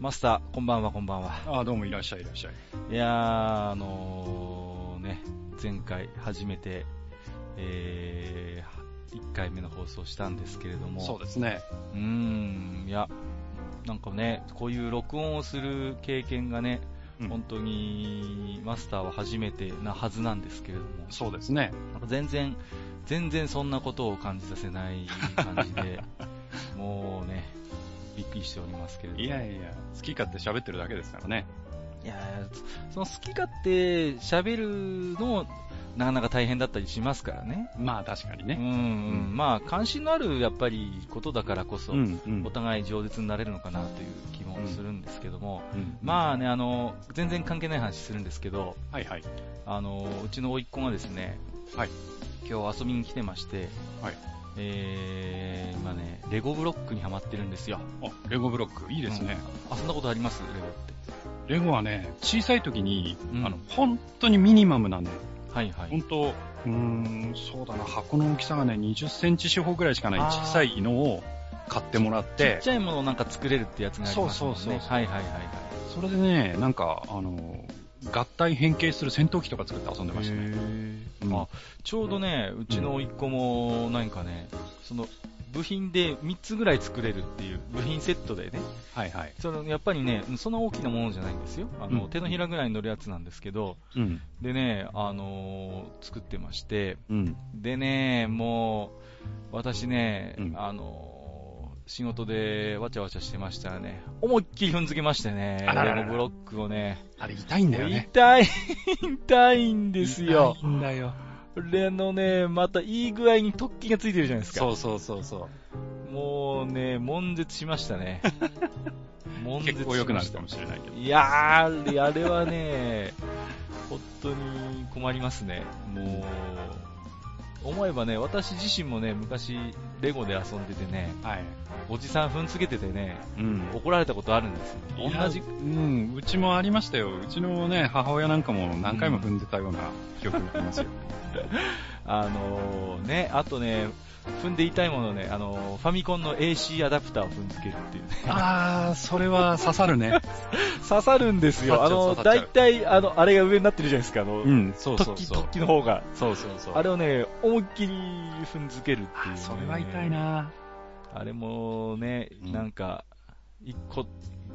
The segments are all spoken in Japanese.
マスター、こんばんは、こんばんは。ああ、どうもいらっしゃい、いらっしゃい。いやー、あのー、ね、前回初めて、えー、1回目の放送したんですけれども。そうですね。うーん、いや、なんかね、こういう録音をする経験がね、うん本当にマスターは初めてなはずなんですけれども、そうですね。なんか全然、全然そんなことを感じさせない感じで、もうね、びっくりしておりますけれども。いやいや、好き勝手喋ってるだけですからね。いやーその好き勝手喋るのもなかなか大変だったりしますからね。まあ確かにうん、ね。うん、まあ関心のあるやっぱりことだからこそ、うん、うん。お互い饒舌になれるのかなという気もするんですけども、うんまあね、あの、全然関係ない話するんですけど、はいはい。あの、うちの甥っ子がですね、はい。今日遊びに来てまして、はい。えー、今ね、レゴブロックにハマってるんですよ。あ、レゴブロック、いいですね。あ、そんなことあります？レゴって。レゴはね、小さい時に、うんあの、本当にミニマムなんだよ。はいはい。本当、うーん、そうだな、箱の大きさがね、20センチ四方ぐらいしかない小さいのを買ってもらっちてっち、ゃいものをなんか作れるってやつがありますね。そうそうそうそうはいはいはいはい。それでね、なんか、あの、合体変形する戦闘機とか作って遊んでましたね。へうんーあちょうどね、うちの甥っ子も、なんかね、その、部品で3つぐらい作れるっていう、部品セットでね、はいはい。そのやっぱりね、そんな大きなものじゃないんですよ。あの、うん手のひらぐらいに乗るやつなんですけど、うん。でね、あのー作ってまして、うん。でね、もう、私ね、うんあのー仕事でわちゃわちゃしてましたらね、思いっきり踏んづけましてね、あらららレゴブロックをね、あれ痛いんだよね。痛い、痛いんですよ。痛いんだよ。で、あのね、またいい具合に突起がついてるじゃないですか。そうそうそうそう。もうね、悶絶しましたね。悶絶しました結構良くなるかもしれないけど。いやー、あれあれはね、本当に困りますね。もう、思えばね、私自身もね、昔、レゴで遊んでてね、はい。おじさん踏んつけててね、うん。怒られたことあるんですよ。同じうん、うちもありましたよ。うちのね、母親なんかも何回も踏んでたような記憶がありますよ。あのーね、あとね、踏んで痛いものね、あのーファミコンの AC アダプターを踏んづけるっていうね。あー、それは刺さるね。刺さるんですよ。あの、大体、あの、あれが上になってるじゃないですか、あの、うん、そうそ突起、うそう突。起の方が。そうそうそう。あれをね、思いっきり踏んづけるっていう、ね。それは痛い。なあれもね、うんなんか、一個、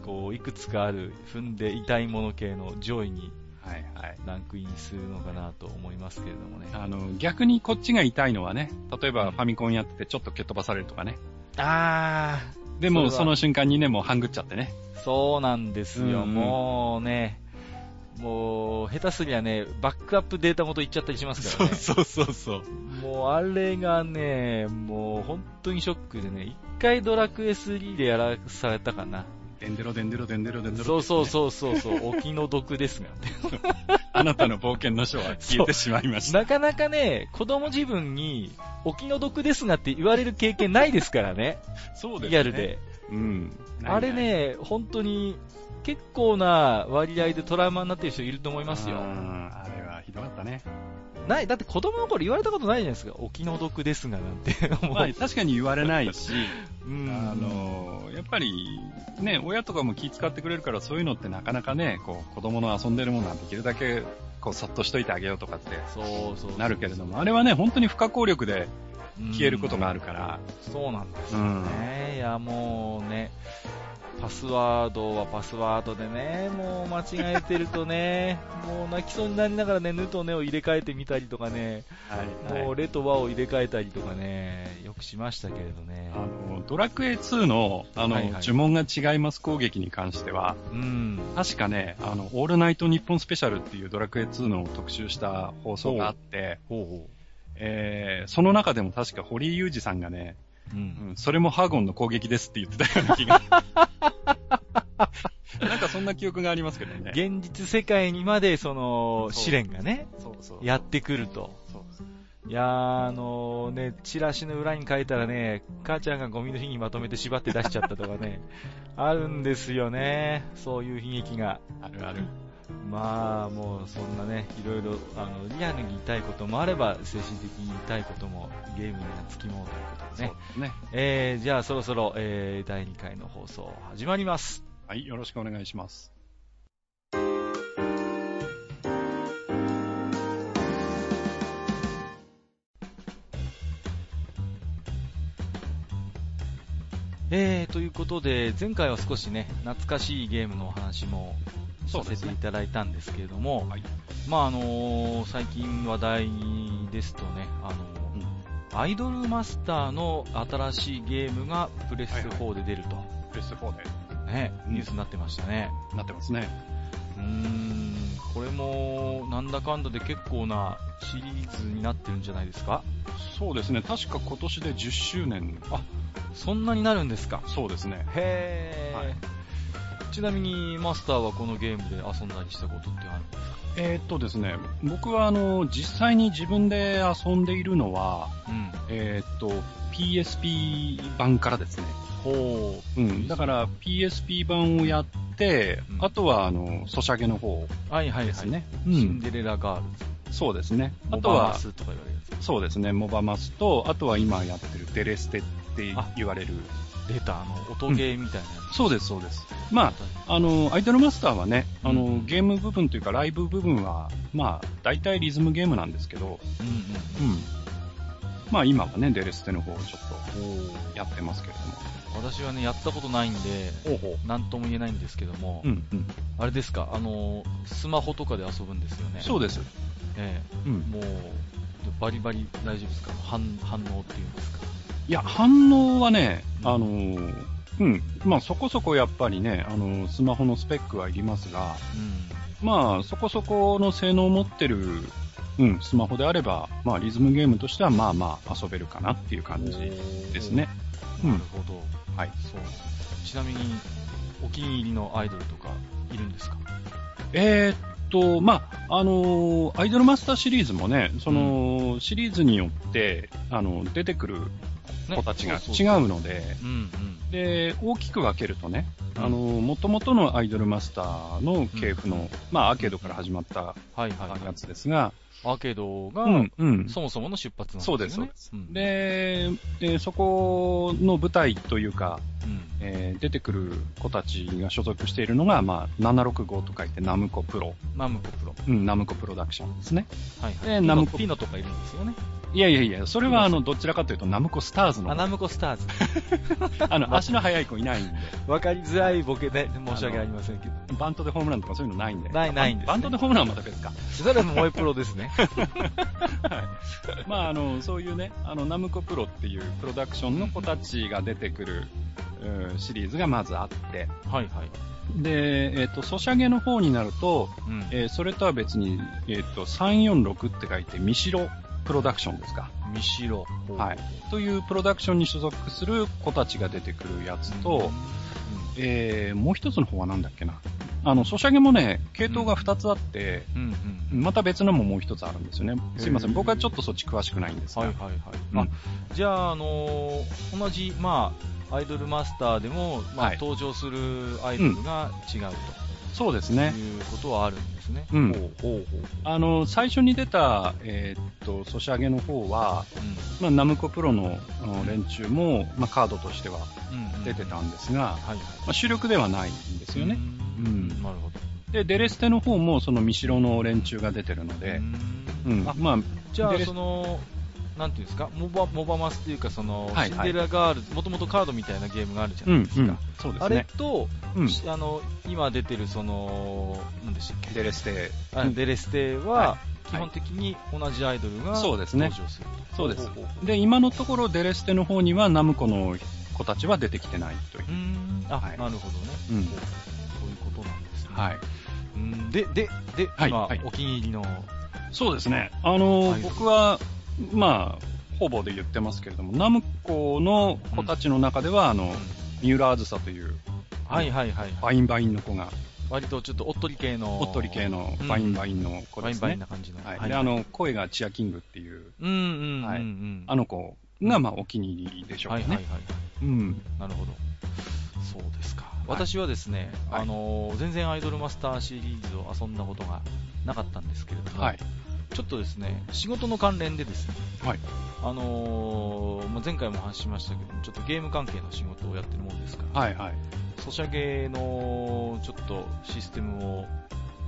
こう、いくつかある、踏んで痛いもの系の上位にはいはい。ランクインするのかなと思いますけれどもね。あの、逆にこっちが痛いのはね、例えばファミコンやっててちょっと蹴飛ばされるとかね。あでも、その瞬間にね、もうハングっちゃってね。ー、そうなんですよ。うんうんもうね、もう、下手すりゃね、バックアップデータ元いっちゃったりしますからね。そうそうそう。もうあれがね、もう本当にショックでね、一回ドラクエ3でやらされたかな。デンデロデンデロデンデロデンデロ。そうそうう。そうそうそう、お気の毒ですが。あなたの冒険の書は消えてしまいました。なかなかね、子供自分に、お気の毒ですがって言われる経験ないですからね。そうですね。リアルで。うん。あれね、本当に、結構な割合でトラウマになってる人いると思いますよう。んあれはひどかったね。ない、だって子供の頃言われたことないじゃないですか。お気の毒ですがなんて。まあ、確かに言われないし、うん。あの、やっぱり、ね、親とかも気遣ってくれるから、そういうのってなかなかね、こう、子供の遊んでるものはできるだけ、こう、そっとしといてあげようとかって。なるけれども、あれはね、本当に不可抗力でうん。消えることがあるから、そうなんですよね。いや、もうね、パスワードはパスワードでね、もう間違えてるとね、もう泣きそうになりながらね、ぬとねを入れ替えてみたりとかね、はい、もうレと和を入れ替えたりとかね、よくしましたけれどね。あの、ドラクエ2の、あの、はいはい呪文が違います攻撃に関しては、うん。確かね、あの、オールナイトニッポンスペシャルっていうドラクエ2の特集した放送があって、ほうほえー、その中でも確か堀井雄二さんがね、う。う。うんん、それもハーゴンの攻撃ですって言ってたような気が。なんかそんな記憶がありますけどね。現実世界にまでその試練がね。やってくると。そういやー、あのね、チラシの裏に書いたらね、母ちゃんがゴミの日にまとめて縛って出しちゃったとかね、あるんですよね。そういう悲劇が。あるある。まあ、もうそんなね、いろいろ、あの、リアルに痛いこともあれば、精神的に痛いこともゲームにはつきものということでね。ですね。えー、じゃあそろそろ、えー、第2回の放送始まります。はい、よろしくお願いします。えー、ということで、前回は少しね、懐かしいゲームのお話もさせていただいたんですけれども、はい。まああのー最近話題ですとね、あのーアイドルマスターの新しいゲームがプレステ4で出ると、プレステ4でね、ニュースになってましたね。なってますね。うーん、これも、なんだかんだで結構なシリーズになってるんじゃないですか？そうですね。確か今年で10周年。あ、そんなになるんですか？そうですね。へー。はいちなみに、マスターはこのゲームで遊んだりしたことってあるんですか？えーっとですね、僕はあの、実際に自分で遊んでいるのは、うん。えーっと、PSP 版からですね。ほうん。だから PSP 版をやって、うんあとはあの、ソシャゲの方う。はいはいはい。ね。うん。シンデレラガールズ。そうですね。あとは、モバマスとか言われるやそうですね、モバマスと、あとは今やってるデレステって言われる。つ。出た、あの、音ゲーみたいなやつ。そうです、そうです。まあ、あの、アイドルマスターはね、あの、うんゲーム部分というかライブ部分は、まあ、大体リズムゲームなんですけど、うんうん。まあ今はね、デレステの方をちょっとやってますけれ私はね、やったことないんで、なんとも言えないんですけども、うん、うん。あれですか、あの、スマホとかで遊ぶんですよね。そうです。えうんえ。もう、バリバリ大丈夫ですか？反反応っていうんですか？いや、反応はね、うんあのーうん、まあそこそこやっぱりね、あのースマホのスペックはいりますが、うん。まあそこそこの性能を持ってる、うん、スマホであれば、まあリズムゲームとしてはまあまあ遊べるかなっていう感じですね。うんなるほど。はい。そう。ちなみに、お気に入りのアイドルとかいるんですか？えーっと、まあ、あのーアイドルマスターシリーズもね、その、シリーズによって、あの、出てくる子たちが違うので。で、大きく分けるとね、うん。あの、元々のアイドルマスターの系譜の、まあ、アーケードから始まったや。つですが、アーケードが、うん、うん。そもそもの出発なんですよね。そうですそうですん、で、でそこの舞台というか、うん。えー出てくる子たちが所属しているのが、まあ、765と書いてナムコプロ、ナムコプロ。うん、ナムコプロダクションですね。はいはい。でナムコピノとかいるんですよね。いやいやいや、それはあの、どちらかというとナムコスターズのあ、、ナムコスターズ。あの、足の速い子いないんで、わかりづらいボケで申し訳ありませんけど。バントでホームランとかそういうのないんで。ないないんですねバントでホームランはまた別か。それは萌えプロですね。はい。まあ、あの、そういうね、あの、ナムコプロっていうプロダクションの子たちが出てくる、うんシリーズがまずあって、はいはい。で、えっ、と、ソシャゲの方になると、うん。えーそれとは別に、えっ、と、346って書いて、ミシロプロダクションですか。ミシロ。はい。というプロダクションに所属する子たちが出てくるやつと、えーもう一つの方はなんだっけな。あの、ソシャゲもね、系統が二つあって、うん、うん、うん。また別のももう一つあるんですよね。すいません。僕はちょっとそっち詳しくないんですが。はいはいはい。うんあ、じゃあ、あのー同じ、まあ、アイドルマスターでも、まあ、はい登場するアイドルが違うとそうですね。いうことはあるんですね。うんほうほうほう。あの、最初に出た、えーっと、ソシャゲの方は、うまあ、ナムコプロの連中も、まあ、カードとしてはん。うん。出てたんですが、はいはい。まあ、主力ではないんですよね。うーん。うん。なるほど。で、デレステの方もそのミシロの連中が出てるのうで、ーうん。ん、あまあ、じゃあその、なんていうんですか、モバ、モバマスっていうか、その、はいシンデレラガールズ、もともとカードみたいなゲームがあるじゃうん、ないですか。うん、そうですあれね。と、うん、あの、今出てる、その、なんでしたっけ、デレステ。あうん。デレステはは、基本的に同じアイドルがそうですね。登場すると。そうです。ほほほほで、今のところデレステの方にはナムコの子たちは出てきてないという。うー。ん、あ、はい。なるほどね。うんことなんですね。はい。うんで、で、で、今、はいはいお気に入りの、そうですね。あの、はい僕は、まあ、ほぼで言ってますけれども、ナムコの子たちの中では、あの、三浦あずさというはいはいはい。バインバインの子が、割とちょっとおっとり系の。おっとり系のバインバインの子ですね。バインバインな感じの。はい。で、あの、声がチアキングっていう、うんうんうんうん。はいあの子が、まあ、お気に入りでしょうかね。はいはいはい。うん。なるほど。そうですか。私はですね、はいあのー全然アイドルマスターシリーズを遊んだことがなかったんですけれども、はい。ちょっとですね、仕事の関連でですね、はい。あのーまあ、前回も話しましたけども、ちょっとゲーム関係の仕事をやってるもんですから、はいはい。ソシャゲのちょっとシステムを、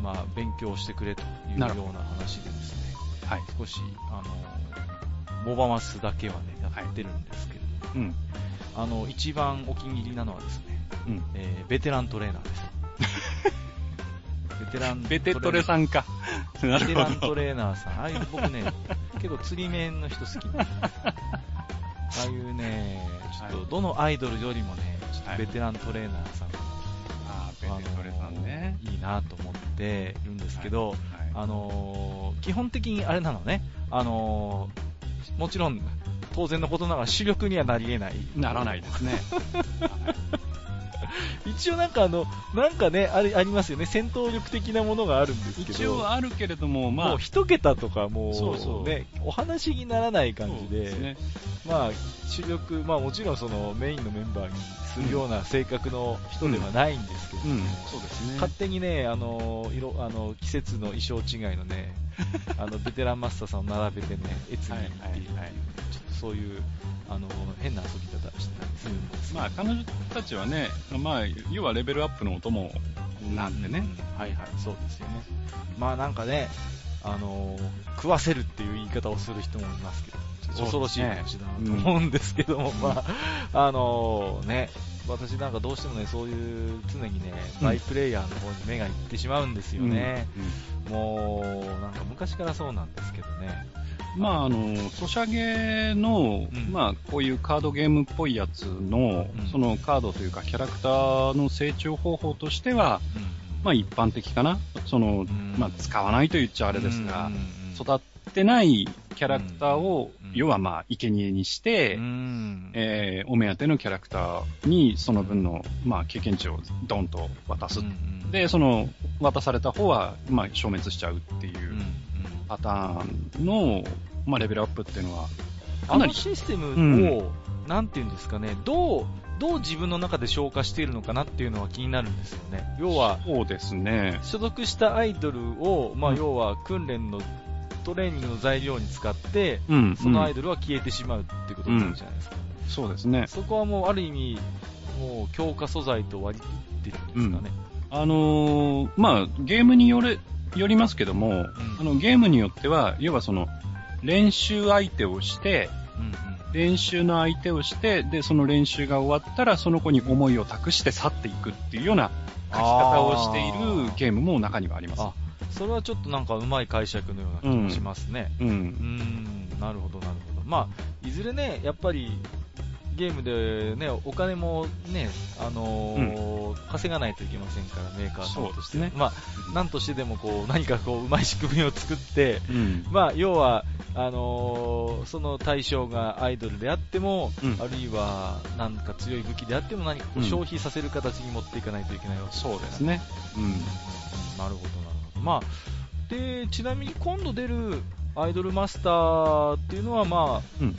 まあ、勉強してくれというような話でですね、はい。少し、あのーモバマスだけはね、やってるんですけれども、うん。あの、一番お気に入りなのはですね、うん。えーベテラントレーナーです。ベテランベテトレさんか。ベテラント。レーナーさん。ああいう僕ね、結構釣り面の人好きで。ああいうね、ちょっとどのアイドルよりもね、ちょっとベテラントレーナーさん、あーベテトレさんね。いいなと思っているんですけど、はい。あのー基本的にあれなのね、あのーもちろん、当然のことながら主力にはなり得ない。ならないですね。一応なんかあの、なんかね、あれ、ありますよね。戦闘力的なものがあるんですけど。一応あるけれども、まあもう、一桁とかもう、そうそうね、お話にならない感じで、そうすね。まあ、主力、まあもちろんそのメインのメンバーにするような性格の人ではないんですけど、うん、そうですね。勝手にね、あの、色、あの、季節の衣装違いのね、あの、ベテランマスターさんを並べてね、エツにっていう、はいはいはいちょっとそういう、あの、変な遊び方をしてたりまあ、彼女たちはね、まあ、要はレベルアップのお供なんでね。うんはいはい、そうですよね。まあなんかね、あのー食わせるっていう言い方をする人もいますけど、恐ろしい話だなと思うんですけども、まあ、あのーね、私なんかどうしてもね、そういう常にね、うんバイプレイヤーの方に目がいってしまうんですよね。うんもう、なんか昔からそうなんですけどね。まあ、あの、ソシャゲの、うん。まあ、こういうカードゲームっぽいやつの、うん。そのカードというか、キャラクターの成長方法としては、うん。まあ、一般的かな。その、ん。まあ、使わないと言っちゃあれですがうん、育ってないキャラクターを、うん。要はまあ、生贄にして、うん。えーお目当てのキャラクターにその分の、まあ、経験値をドンと渡す。うん。で、その、渡された方は、まあ、消滅しちゃうっていううんうん。パターンの、まあ、レベルアップっていうのは、あのシステムを、なんていうんですかね、どう、どう自分の中で消化しているのかなっていうのは気になるんですよね。要は、そうですね。所属したアイドルを、まあ、うん要は訓練のトレーニングの材料に使って、うん。そのアイドドルは消えてしまうっていうことになるじゃないですか。そうですね。そこはもうある意味、もう強化素材と割り切ってるんですかね。あのーまあ、ゲームによれ、よりますけども、あの、ゲームによっては、要はその、練習相手をして、うんうん練習の相手をして、で、その練習が終わったら、その子に思いを託して去っていくっていうような書き方をしているゲームも中にはあります。あ、それはちょっとなんかうまい解釈のような気もしますね。う。うんーん、なるほど、なるほど。まあ、いずれね、やっぱり、ゲームでね、お金もね、あのー稼がないといけませんから、メーカーさんとして。ねまあ、なんとしてでもこう、何かこう、うまい仕組みを作って、うん。まあ、要は、あのーその対象がアイドルであっても、うんあるいは、なんか強い武器であっても何かこううん消費させる形に持っていかないといけないわけそうですね。うん。うんなるほど、なるほど。まあ、で、ちなみに今度出るアイドルマスターっていうのは、まあ、うん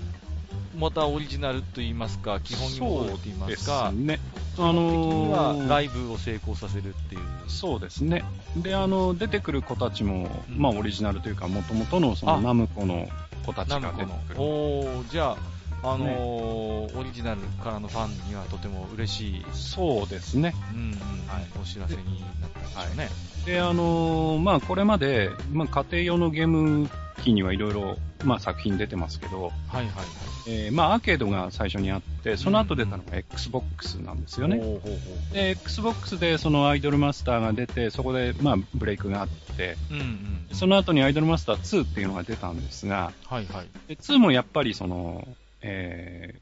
またオリジナルと言いますか、基本に戻ると言いますか、ですね。基本的にはーライブを成功させるっていう。そうですね。で、あの、出てくる子たちも、うんまあ、オリジナルというか、もともとの、そあの、ナムコの子たちが出てく。る。おーじゃあ、あのーオリジナルからのファンにはとても嬉しい、そうですね。うんうんはいお知らせになったんでしょうね。で、あのーまあ、これまで、まあ、家庭用のゲーム機にはいろいろ、まあ、作品出てますけど、はいはいはい。えーまあ、アーケードが最初にあって、その後出たのが Xbox なんですよね。で、Xbox でそのアイドルマスターが出て、そこで、まあ、ブレイクがあって、うんうん。その後にアイドルマスター2っていうのが出たんですが、はいはい。で2もやっぱりその、えー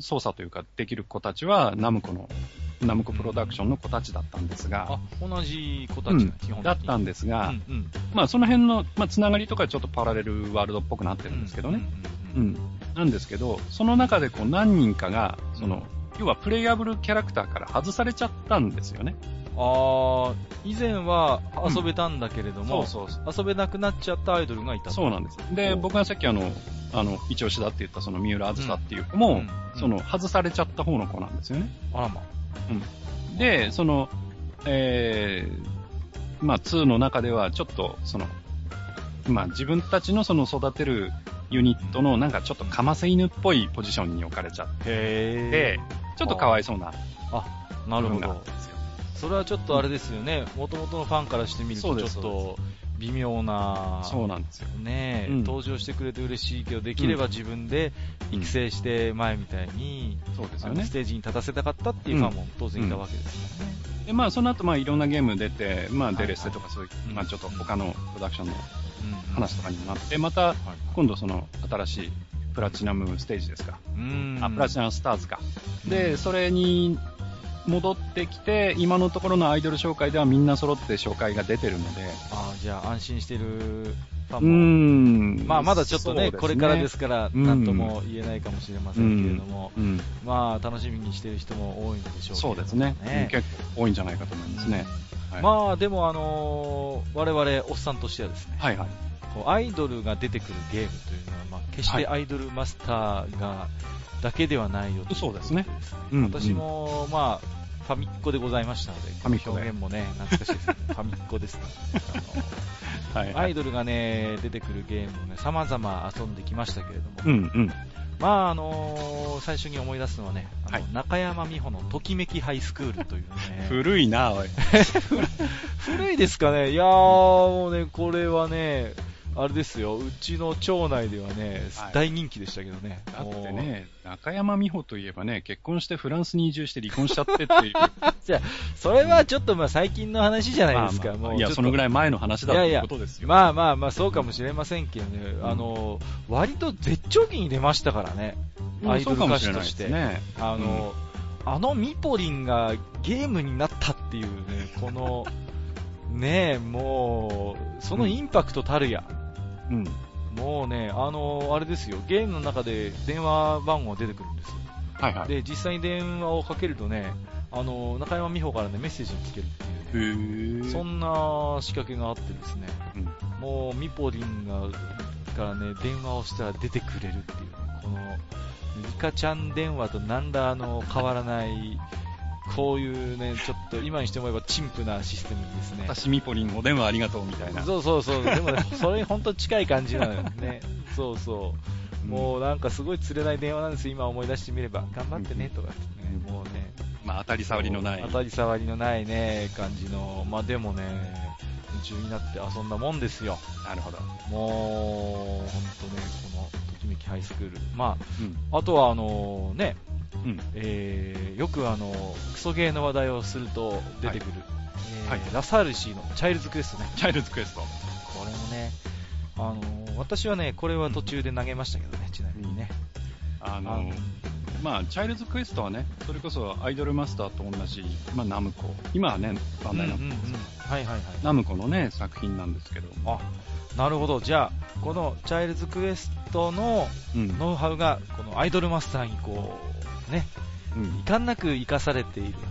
操作というかできる子たちはナムコの、ナムコプロダクションの子たちだったんですがあ、、同じ子たうん基本。だったんですが、うんうん。まあその辺の、まあつながりとかちょっとパラレルワールドっぽくなってるんですけどね。ううんん。なんですけど、その中でこう何人かが、その、要はプレイヤブルキャラクターから外されちゃったんですよね。あー、以前は遊べたんだけれども、そうそう遊べなくなっちゃったアイドルがいたとそうなんです。で、お僕がさっきあの、あの、一押しだって言ったその三浦あずさっていう子も、うんうんその、外されちゃった方の子なんですよね。あらま。で、その、えー、まあ、2の中ではちょっと、その、まあ、自分たちのその育てるユニットのなんかちょっとかませ犬っぽいポジションに置かれちゃっへて、ちょっとかわいそうなー。なるほど。それはちょっとあれですよね、もともとのファンからしてみると、ちょっと微妙な、そうなんですよ。ねえ、うん登場してくれて嬉しいけど、できれば自分で育成して前みたいに、そうですよねス。テージに立たせたかったっていうファンも当然いたわけですよね。で、まあ、その後、まあ、いろんなゲーム出て、まあ、はいデレステとかそういう、うんまあ、ちょっと他のプロダクションのうん話とかにもなって、また、はい今度その、新しいプラチナムステージですか？うん。あ、プラチナムスターズか。で、それに戻ってきて、今のところのアイドル紹介ではみんな揃って紹介が出てるので、あーじゃあ安心してるファンも、ん。まあまだちょっとねそうこれからですから、うんなんとも言えないかもしれませんけれども、うん。まあ楽しみにしてる人も多いんでしょうけれどもそうですね。うん結構多いんじゃないかと思いますね。はいまあでもあのー我々おっさんとしてはですね、はいはい。アイドルが出てくるゲームというのは、まあ、決してアイドルマスターがだけではないよといそうですね私も、まあ、ファミッコでございましたので、ファミッコで表現もね、懐かしいですね。ファミッコですね。あ はいのアイドルがね、出てくるゲームをね、様々遊んできましたけれども、うんうん。まあ、あのー最初に思い出すのはね、あのはい中山美穂のときめきハイスクールというね、古いな、おい。古いですかねいやー、もうね、これはね、あれですよ、うちの町内ではね、はい大人気でしたけどね。だってもね、中山美穂といえばね、結婚してフランスに移住して離婚しちゃってっていう。う、それはちょっとまあ最近の話じゃないですか、まあまあいや、もうちょっとそのぐらい前の話だといういやいやことですよ。まあまあまあ、そうかもしれませんけどね、んあの、割と絶頂期に出ましたからね、うんアイドル歌手として。しれないですね。あの、あのミポリンがゲームになったっていうね、この、ねえ、もう、そのインパクトたるや。うん。もうね、あの、あれですよ、ゲームの中で電話番号が出てくるんですよ。はいはい。で、実際に電話をかけるとね、あの、中山美穂からね、メッセージに聞けるっていうね、そんな仕掛けがあってですね、うんもうミポリンがからね、電話をしたら出てくれるっていうね、この、リカちゃん電話と何らあの変わらない、こういうね、ちょっと今にして思えば陳腐なシステムですね。私ミポリンお電話ありがとうみたいな。そうそうそう、でもね、それに本当近い感じなのよね。そうそう。もうなんかすごい釣れない電話なんですよ、今思い出してみれば。頑張ってね、とかね、もうね。まあ当たり障りのない。当たり障りのないね、感じの。まあでもね、夢中になって遊んだもんですよ。なるほど。もう、ほんとね、この、ときめきハイスクール。まうん。あ、あとはあのね、うん。えー、よくあの、クソゲーの話題をすると出てくる、えーはいラサールシーのチャイルズクエストね。チャイルズクエスト。これもね、あの私はね、これは途中で投げましたけどね、ちなみにね。ああの、まあ、チャイルズクエストはね、それこそアイドルマスターと同じ、まあ、ナムコ。今はね、バンダイナムコですけどはいはいはい。ナムコのね、作品なんですけど。あ、なるほど。じゃあ、このチャイルズクエストのうん。ノウハウが、このアイドルマスターにこう、ね、うん遺憾なく生かされているとい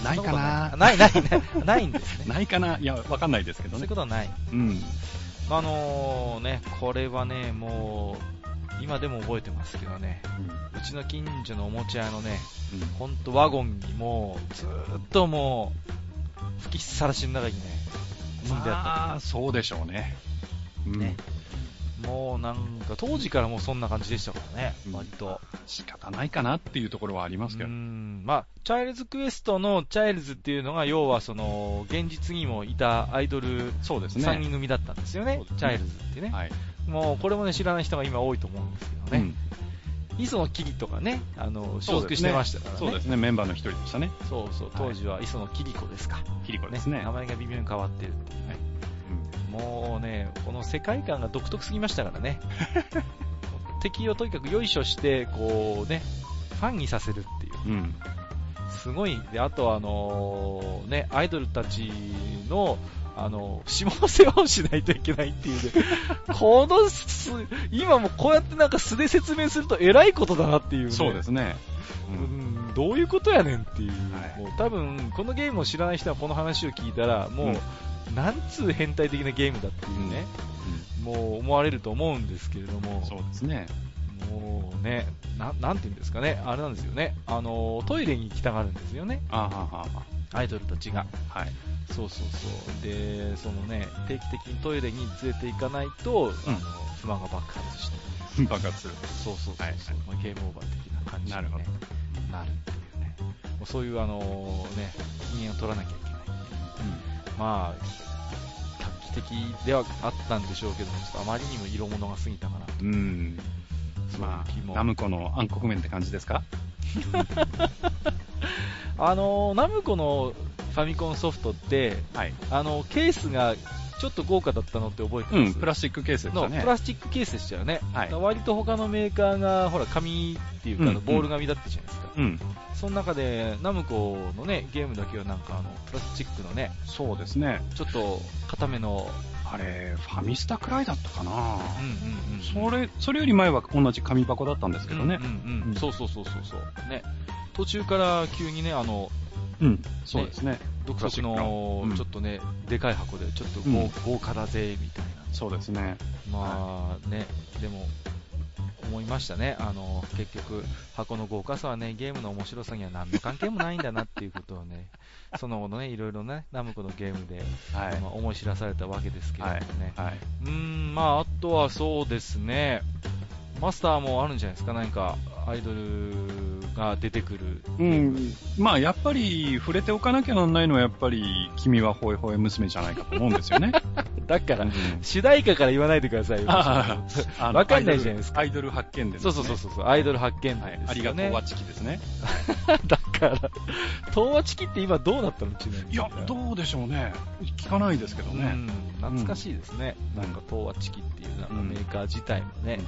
う。ないかなない、ない、ない、ないんですね。ないかないや、わかんないですけどそういねう。ことはない。うん。あのね、これはね、もう、今でも覚えてますけどね、うちの近所のおもちゃ屋のね、うん。ほんとワゴンにもう、ずーっともう、吹きさらしの中にね、積んであまあ、そうでしょうね。うんねった。もうなんか、当時からもうそんな感じでしたからね、うん割と。仕方ないかなっていうところはありますけうど。んまあ、チャイルズクエストのチャイルズっていうのが、要はその、現実にもいたアイドルそうです3ね。人組だったんですよね、ねチャイルズってね。はい。もう、これもね、知らない人が今多いと思うんですけどね。うん磯野キリとかね、あの、所属してましたからね。そうですね、メンバーの一人でしたね。そうそう当時は磯野キリコですか。キリコですね。名前が微妙に変わってるっていうね。もうね、この世界観が独特すぎましたからね。敵をとにかくよいしょして、こうね、ファンにさせるっていう。うん。うん。すごい。で、あとあのね、アイドルたちの、あの、下世話をしないといけないっていうね、このす、今もこうやってなんか素で説明すると偉いことだなっていうね。そうですね。ううんん、どういうことやねんっていう、はいもう多分、このゲームを知らない人はこの話を聞いたら、もう、なんつう変態的なゲームだっていうね、もう思われると思うんですけれども、そうですね。もうね、ななんていうんですかね、あれなんですよね、あのトイレに行きたがるんですよね、あははアイドルたちが。は。はい。そうそうそう。で、そのね、定期的にトイレに連れて行かないと、あの不満が爆発して、爆発。そうそうそうそう、はいまあゲームオーバー的な感じに、ね、なるほどなるっていうね。もうそういうあのね、人間を取らなきゃいけない。まあ、画期的ではあったんでしょうけども、ちょっとあまりにも色物が過ぎたかなと。うん。まあ、ナムコの暗黒面って感じですか？あのナムコのファミコンソフトって、はい。あのケースがちょっと豪華だったのって覚えてます？うん、プラスチックケースでしのたねプ。ラスチックケースでしたよね、はい割と他のメーカーがほら紙っていうかボール紙だったじゃないですか、うん。その中でナムコのねゲームだけはなんかあのプラスチックのねそうですね。ちょっと固めの、あれ、ファミスタくらいだったかな。うんうんうん、それ、それより前は同じ紙箱だったんですけどねうん。うんうんうんそうそうそうそうそうね途中から急にねあのうん、そうですね。独特のちょっとね、でかい箱でちょっと豪,、華だぜみたいなそうですね。まあね、でも、思いましたね。あの、結局、箱の豪華さはね、ゲームの面白さには何の関係もないんだなっていうことをね、その後のね、いろいろね、ナムコのゲームで、はい。まあ思い知らされたわけですけれどもね。はい。うーん、まあ、あとはそうですね、マスターもあるんじゃないですか、何か、アイドルが出てくる。うん、まあやっぱり触れておかなきゃなんないのはやっぱり君はホイホイ娘じゃないかと思うんですよね。だから、うん主題歌から言わないでくださいよ。ああのわかんないじゃないですかアイドル発見伝、そうそうそうそう、アイドル発見はいですよね。ありがとうわちきですね。だから、東和チキって今どうなったの？ちなみに。いや、どうでしょうね。聞かないですけどね。うん、懐かしいですね。うんなんか東和チキっていうなんかうんメーカー自体もね。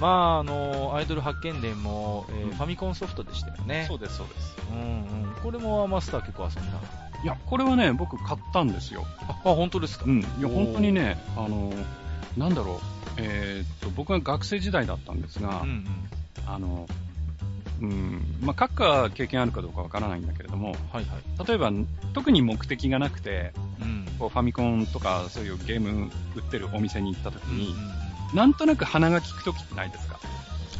まあ、あの、アイドル発見伝も、えーうんファミコンソフトでしたよね。そうです、そうです。うんうん。これもマスター結構遊んだ。いや、これはね、僕買ったんですよ。あ、あ本当ですか？うん。いや、本当にね、あの、なんだろう。えーっと、僕が学生時代だったんですが、うんうん。あの、うん、まあ、閣下経験あるかどうかわからないんだけれども、はいはい。例えば、特に目的がなくて、うん。こうファミコンとかそういうゲーム売ってるお店に行った時に、うんうんうんなんとなく鼻が利く時ってないですか？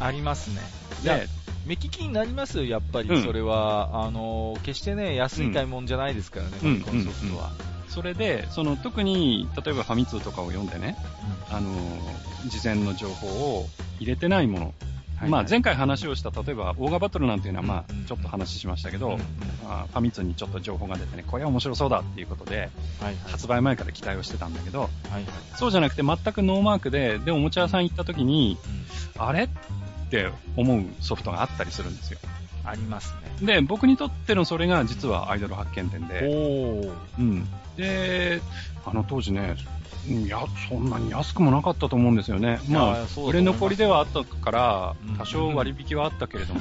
ありますね。で、目利きになりますよ、やっぱり、うんそれは。あの、決してね、安い買い物じゃないですからね、フうんァミコンソフトは。それで、その特に、例えばファミ通とかを読んでね、あの、事前の情報を入れてないもの。はいまあ前回話をした、例えばオーガバトルなんていうのは、まあちょっと話しましたけど、まあファミ通にちょっと情報が出てね、これは面白そうだっていうことで、はいはい。発売前から期待をしてたんだけど、はいはい。そうじゃなくて全くノーマークで、で、おもちゃ屋さん行った時に、あれ？って思うソフトがあったりするんですよ。ありますね。で、僕にとってのそれが実はアイドル発見点で、おー。うん。で、あの当時ね、いや、そんなに安くもなかったと思うんですよね。まあ、売れ残りではあったからうん、多少割引はあったけれども、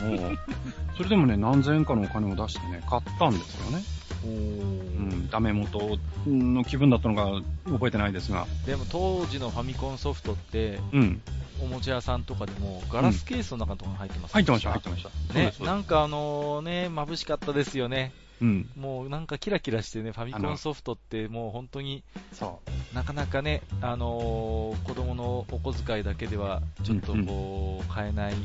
それでもね、何千円かのお金を出してね、買ったんですよね。うん、ダメ元の気分だったのか覚えてないですが、でも当時のファミコンソフトって、うん。おもちゃ屋さんとかでもガラスケースの中とかに入ってます、入ってました、入ってました。ねなんかあのね、眩しかったですよね。うん。もうなんかキラキラしてね、ファミコンソフトってもう本当に。なかなかね、あのー子供のお小遣いだけではちょっとこう、買えない、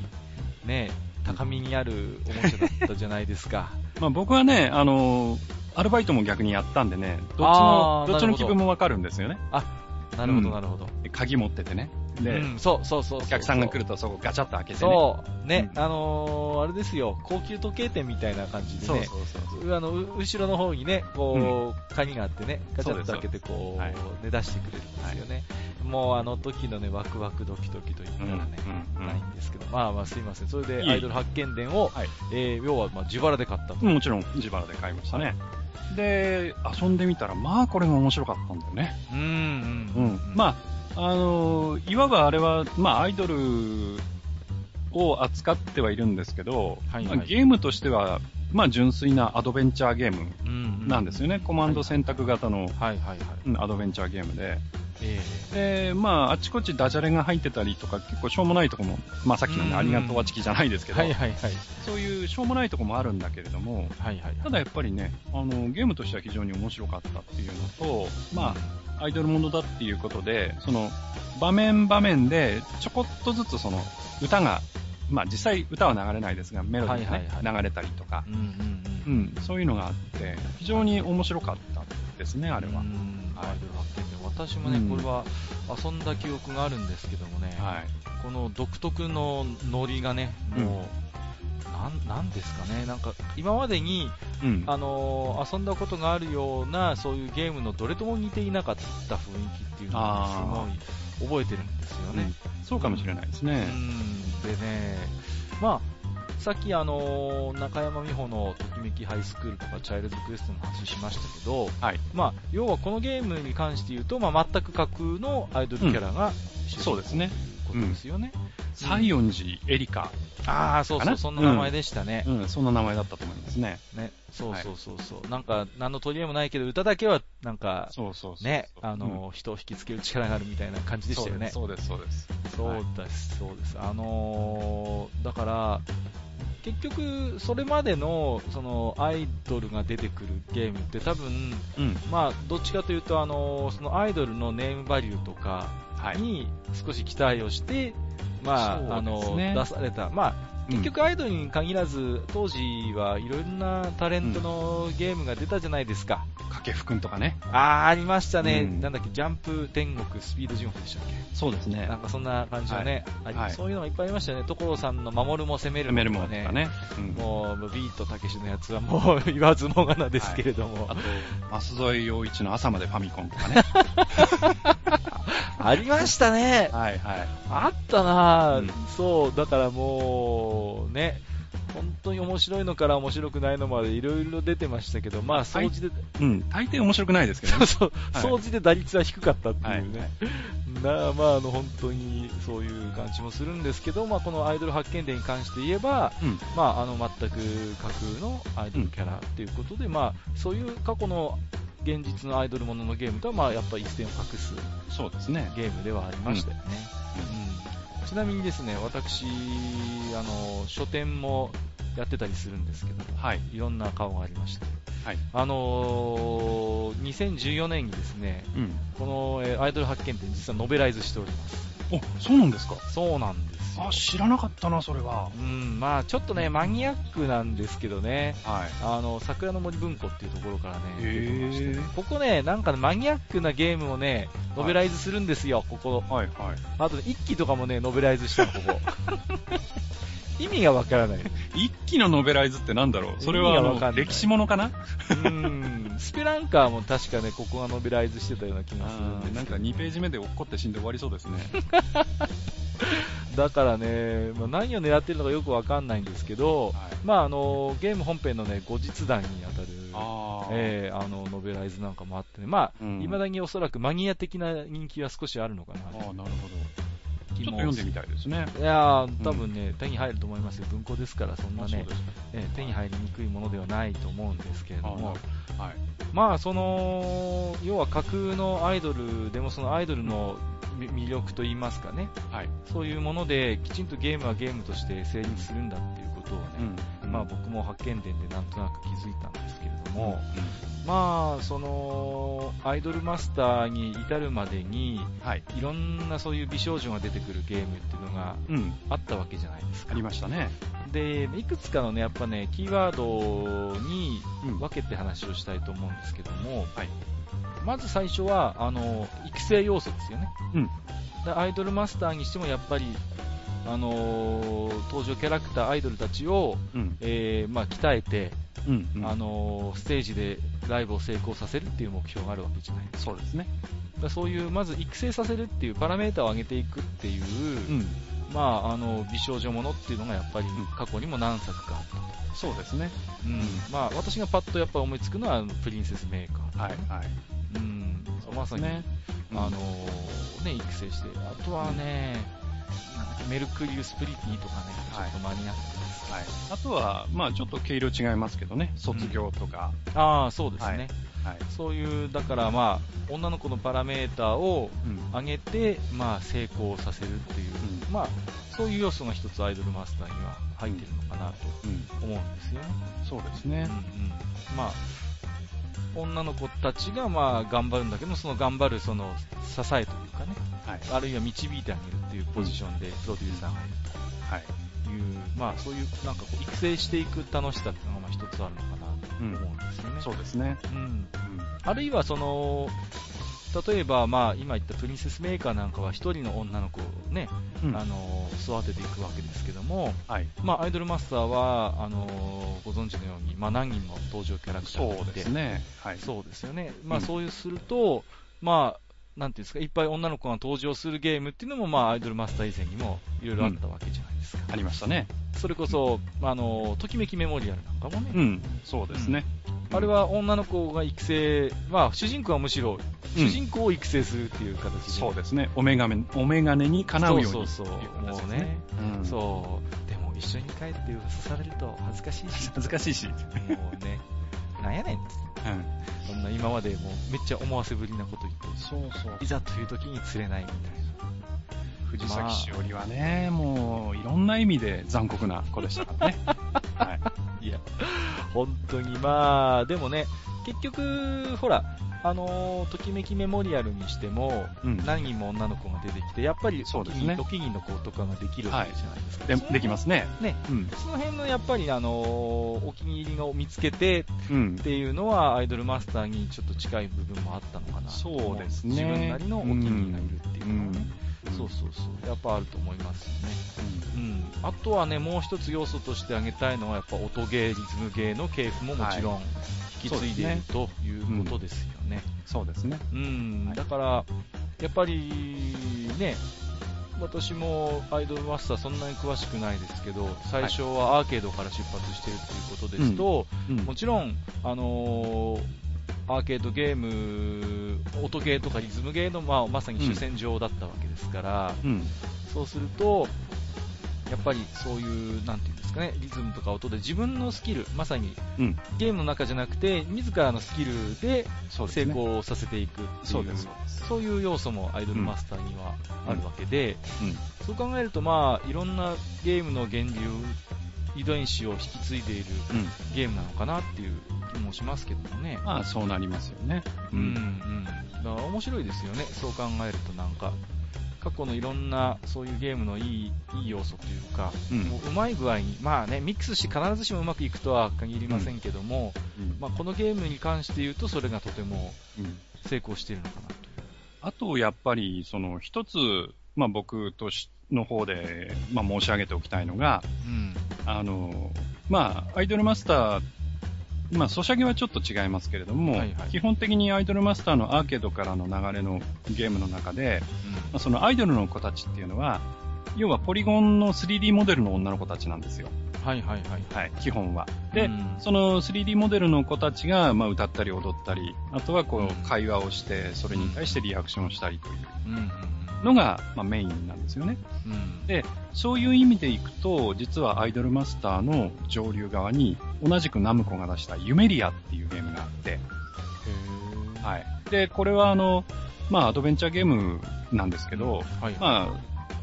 ね、高みにあるおもちゃだったじゃないですか。まあ僕はね、あのーアルバイトも逆にやったんでね、どっちあの、ーどっちの気分もわかるんですよね。なるほど、うんなるほど。で鍵持っててね。で、うん、そうそうそう。お客さんが来るとそこガチャッと開けてね。そう、ね、うんあのーあれですよ、高級時計店みたいな感じでね、そうそうそう。あのう後ろの方にね、こう、鍵があってね、ガチャッと開けてこう、はいね、出してくれるんですよね。もうあの時のね、ワクワクドキドキと言ったらね、うんうんないんですけど、まあまあすいません。それでアイドル発見伝を、はいえー要はまあ自腹で買ったと。もちろん自腹で買いましたね。で、遊んでみたら、まあこれも面白かったんだよね。うん、うん、ううんん。まあ、あのーいわばあれは、まあアイドルを扱ってはいるんですけど、はいはい。まあゲームとしてはまあ純粋なアドベンチャーゲームうんうんなんですよね。コマンド選択型のはいはいはい。うんアドベンチャーゲームで。えで、まあ、あちこちダジャレが入ってたりとか、結構しょうもないとこも、まあさっきのね、うんありがとうはチキじゃないですえけど、はいはいはい。そういうしょうもないとこもあるんだけれども、はいはい。ただやっぱりね、あの、ゲームとしては非常に面白かったっていうのと、まあ、アイドルものだっていうことで、その、場面場面で、ちょこっとずつその、歌が、まあ実際歌は流れないですが、メロディーが、ねはいはい流れたりとか、うんうんううん。ん、そういうのがあって、非常に面白かったですね、あれは。うんはい。私もね、うんこれは遊んだ記憶があるんですけどもね、はい。この独特のノリがね、もう、なん、なんですかね、なんか、今までに、うん。あのー遊んだことがあるような、そういうゲームのどれとも似ていなかった雰囲気っていうのが、すごい覚えてるんですよね。うんそうかもしれないですね。うんでね、まあ、さっきあのー中山美穂のときめきハイスクールとかチャイルドクエストの話しましたけど、はい。まあ、要はこのゲームに関して言うと、まあ、全く架空のアイドルキャラが主人公そうですね。ことですよね。西園寺エリカ。ああ、そうそう、そんな名前でしたね。うん、そんな名前だったと思いますね。ね、そうそうそうそう、なんか、何の取り柄もないけど、歌だけは、なんか、そうそうそう。ね、あの、人を引きつける力があるみたいな感じでしたよね。そうです、そうです。そうです、そうです。あのーだから、結局、それまでの、その、アイドルが出てくるゲームって多分、うん。まあ、どっちかというと、あのーそのアイドルのネームバリューとかはい。に少し期待をして、まあ、あの出された。まあ、結局アイドルに限らず、当時はいろんなタレントのゲームが出たじゃないですか。掛布くんとかね。あー、ありましたね。うんなんだっけ、ジャンプ天国スピード順歩でしたっけそうですねなんかそんな感じのね、はいそういうのがいっぱいありましたよね。所さんの守るも攻めるメルモとかンとかね。うんもう、ビートたけしのやつはもう言わずもがなですけれども。あと、増添陽一の朝までファミコンとかね。ありましたね。はいはい。あったなそう、だからもう、ね、本当に面白いのから面白くないのまでいろいろ出てましたけど、まあ、掃除で、うん。大抵面白くないですけどね。そう、はい掃除で打率は低かったっていうはいね。なあまあ、あの、本当にそういう感じもするんですけど、まあ、このアイドル発見伝に関して言えば、うん。まあ、あの、全く架空のアイドルキャラっていうことで、まあ、そういう過去の現実のアイドルもののゲームとは、まあ、やっぱり一線を画すそうですね。ゲームではありましたよね。うんちなみにですね、私、あの、書店もやってたりするんですけど、はい。いろんな顔がありまして、はい。あのー2014年にですね、うん。この、えーアイドル発見展実はノベライズしております。お、そうなんですか？そうなんですよあ、。知らなかったな、それは。うん、まあちょっとね、マニアックなんですけどね、はい。あの、桜の森文庫っていうところからね、出てましてねここね、なんかねマニアックなゲームをね、ノベライズするんですよ、ここ。はいはい。あとね、一機とかもね、ノベライズしたの、ここ。意味がわからない。一期のノベライズってなんだろう？それは歴史ものかな？うん、スペランカーも確かね、ここがノベライズしてたような気がするんですなんか2ページ目で落っこって死んで終わりそうですね。だからね、まあ、何を狙ってるのかよくわかんないんですけど、はい。まああの、ゲーム本編のね、後日談にあたる、あー。えーあの、ノベライズなんかもあってね、まあ、うん。未だにおそらくマニア的な人気は少しあるのかな。あー、なるほど。ちょっと読んでみたいですね。いやー、多分ね、手に入ると思いますよ。文庫ですから、そんなね手に入りにくいものではないと思うんですけれども、あはい。まあ、その、要は架空のアイドルでもそのアイドルのみ魅力といいますかね、はい。そういうもので、きちんとゲームはゲームとして成立するんだっていうことをね、うん。まあ僕も発見伝でなんとなく気づいたんですけれども、うまあ、その、アイドルマスターに至るまでに、んはい。いろんなそういう美少女が出てくるゲームっていうのがうん。あったわけじゃないですか。ありましたね。で、いくつかのね、やっぱね、キーワードにうん分けて話をしたいと思うんですけども、はい。まず最初は、あの、育成要素ですよね。うんでアイドルマスターにしてもやっぱり、あのー登場キャラクター、アイドルたちを、うん。えーまあ、鍛えて、うん。うんあのーステージでライブを成功させるっていう目標があるわけじゃないですそうですね。か。だそういう、まず育成させるっていうパラメータを上げていくっていう、うん。まあ、あの、美少女ものっていうのがやっぱりん過去にも何作かあったと。そうですね。うん。まあ、私がパッとやっぱ思いつくのは、プリンセスメーカー。はい。はい。うん。まさに、ね。あのーね、育成して。あとはね、メルクリウスプリティとかね、ちょっと間に合ってます。はい。あとは、まあちょっと毛色違いますけどね、卒業とか、ああ、そうですね。はいはい。そういう、だからまあ、女の子のパラメーターをうん。上げて、まあ、成功させるっていう、うんまあ、そういう要素が一つアイドルマスターには入ってるのかなとうん。思うんですよね。そうですねうんうん。まあ、女の子たちがまあ頑張るんだけど、その頑張るその支えというかね、はい。あるいは導いてあげるっていうポジションでプロデューサーがいるはい。という、まあそういうなんかこう育成していく楽しさっていうのがまあ一つあるのかなと思うんですよね。そうですね。うん。うん。あるいはその、例えば、まあ、今言ったプリンセスメーカーなんかは一人の女の子をね、うんあの育てていくわけですけども、はい。まあ、アイドルマスターはあのご存知のように、まあ、何人も登場キャラクターそうがいてですね。はい。そうですよね、まあ、うんそういうすると、まあ、なんていうんですか、いっぱい女の子が登場するゲームっていうのも、まあ、アイドルマスター以前にもいろいろあったわけじゃないですか。ありましたね。それこそ、あのときめきメモリアルなんかもね、うん。そうですね。あれは女の子が育成、まあ、主人公はむしろ、うん主人公を育成するっていう形で。そうですね。お眼鏡、お眼鏡にかなうように。そうそうそうってい形ですもうね。うんそう。でも一緒に帰って噂されると恥ずかしいし。恥ずかしいし。もうね。なんやねんって。うん。そんな今までもうめっちゃ思わせぶりなこと言って、そうそうい。ざという時に釣れないみたい藤崎しおりはね、もう、いろんな意味で残酷な子でしたからね。はい。な。いや、本当にまあ、でもね、結局、ほら、あのーときめきメモリアルにしても、うん。何人も女の子が出てきて、やっぱりそうですねお気に入りの子とかができるわけじゃないですか。でできますね。ね。うん。その辺のやっぱり、あのーお気に入りを見つけてうんっ。ていうのは、アイドルマスターにちょっと近い部分もあったのかなそうですね自分なりのお気に入りがいるっていうのはね、うんそうそうそう、やっぱあると思いますよね。うん。あとはね、もう一つ要素として挙げたいのは、やっぱ音ゲー、リズムゲーの系譜ももちろん引き継いでいるということですよね。そうですね。うん、はいだから、やっぱりね、私もアイドルマスターそんなに詳しくないですけど、最初はアーケードから出発しているということですと、うんもちろん、あのーアーケードゲーム、音ゲーとかリズムゲーの、まあ、まさに主戦場だったわけですから、うん。そうすると、やっぱりそういう、なんていうんですかね、リズムとか音で自分のスキル、まさにうん。ゲームの中じゃなくて、自らのスキルで成。功させていくっていう、そういう要素もアイドルマスターにはあるわけで、うん。そう考えると、まあ、いろんなゲームの源流、遺伝子を引き継いでいるうん。ゲームなのかなっていう気もしますけどもね。まあ、そうなりますよね。うん、うん。だから面白いですよね、そう考えるとなんか。過去のいろんなそういうゲームのいいいい要素というか、うんもううまい具合に、まあね、ミックスして必ずしもうまくいくとは限りませんけども、うんまあ、このゲームに関して言うと、それがとてもうん成功しているのかなという。あと、やっぱり、その、一つ、まあ、僕とし、の方で、まあ、申し上げておきたいのが、うん。あの、まあ、アイドルマスター、まあ、ソシャゲはちょっと違いますけれども、はいはい基本的にアイドルマスターのアーケードからの流れのゲームの中で、まあ、そのアイドルの子たちっていうのは、要はポリゴンの 3D モデルの女の子たちなんですよ。はいはいはい。はい、基本は。で、うんその 3D モデルの子たちが、まあ、歌ったり踊ったり、あとはこう、会話をして、それに対してリアクションをしたりといううんうんのが、まあ、メインなんですよね。うん。うんで、そういう意味でいくと、実はアイドルマスターの上流側に、同じくナムコが出したユメリアっていうゲームがあって、はい。で、これはあの、まあ、アドベンチャーゲームなんですけど、はいま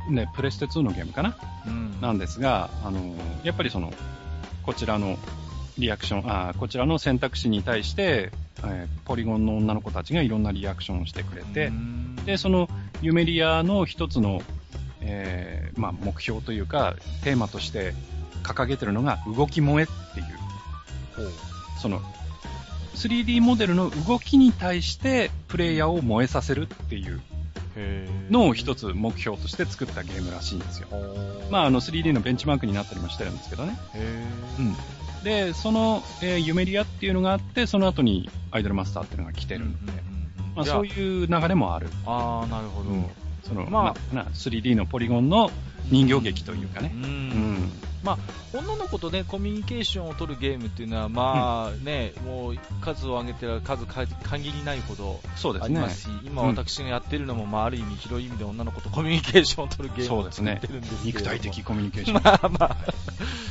あ、ね、プレステ2のゲームかな？うん。なんですが、あの、やっぱりその、こちらのリアクション、あこちらの選択肢に対して、えーポリゴンの女の子たちがいろんなリアクションをしてくれてう、ん。で、そのユメリアの一つの、えーまあ、目標というか、テーマとして掲げてるのが動き萌えっていう、その、3D モデルの動きに対してプレイヤーを燃えさせるっていう。のを一つ目標として作ったゲームらしいんですよ。まあ、あの 3D のベンチマークになったりもしてるんですけどね。うん。で、その、えーユメリアっていうのがあって、その後にアイドルマスターっていうのが来てるんで、うんまあ、そういう流れもある。ああ、なるほど。うんその、まあまあ、3D のポリゴンの人形劇というかねう。んうん。女の子とね、コミュニケーションを取るゲームっていうのは、まあね、もう数を上げてら数か限りないほどありま。すし、今うん私がやってるのも、まあある意味広い意味で女の子とコミュニケーションを取るゲームを作ってるんですけれども肉体的コミュニケーション。まあまあ、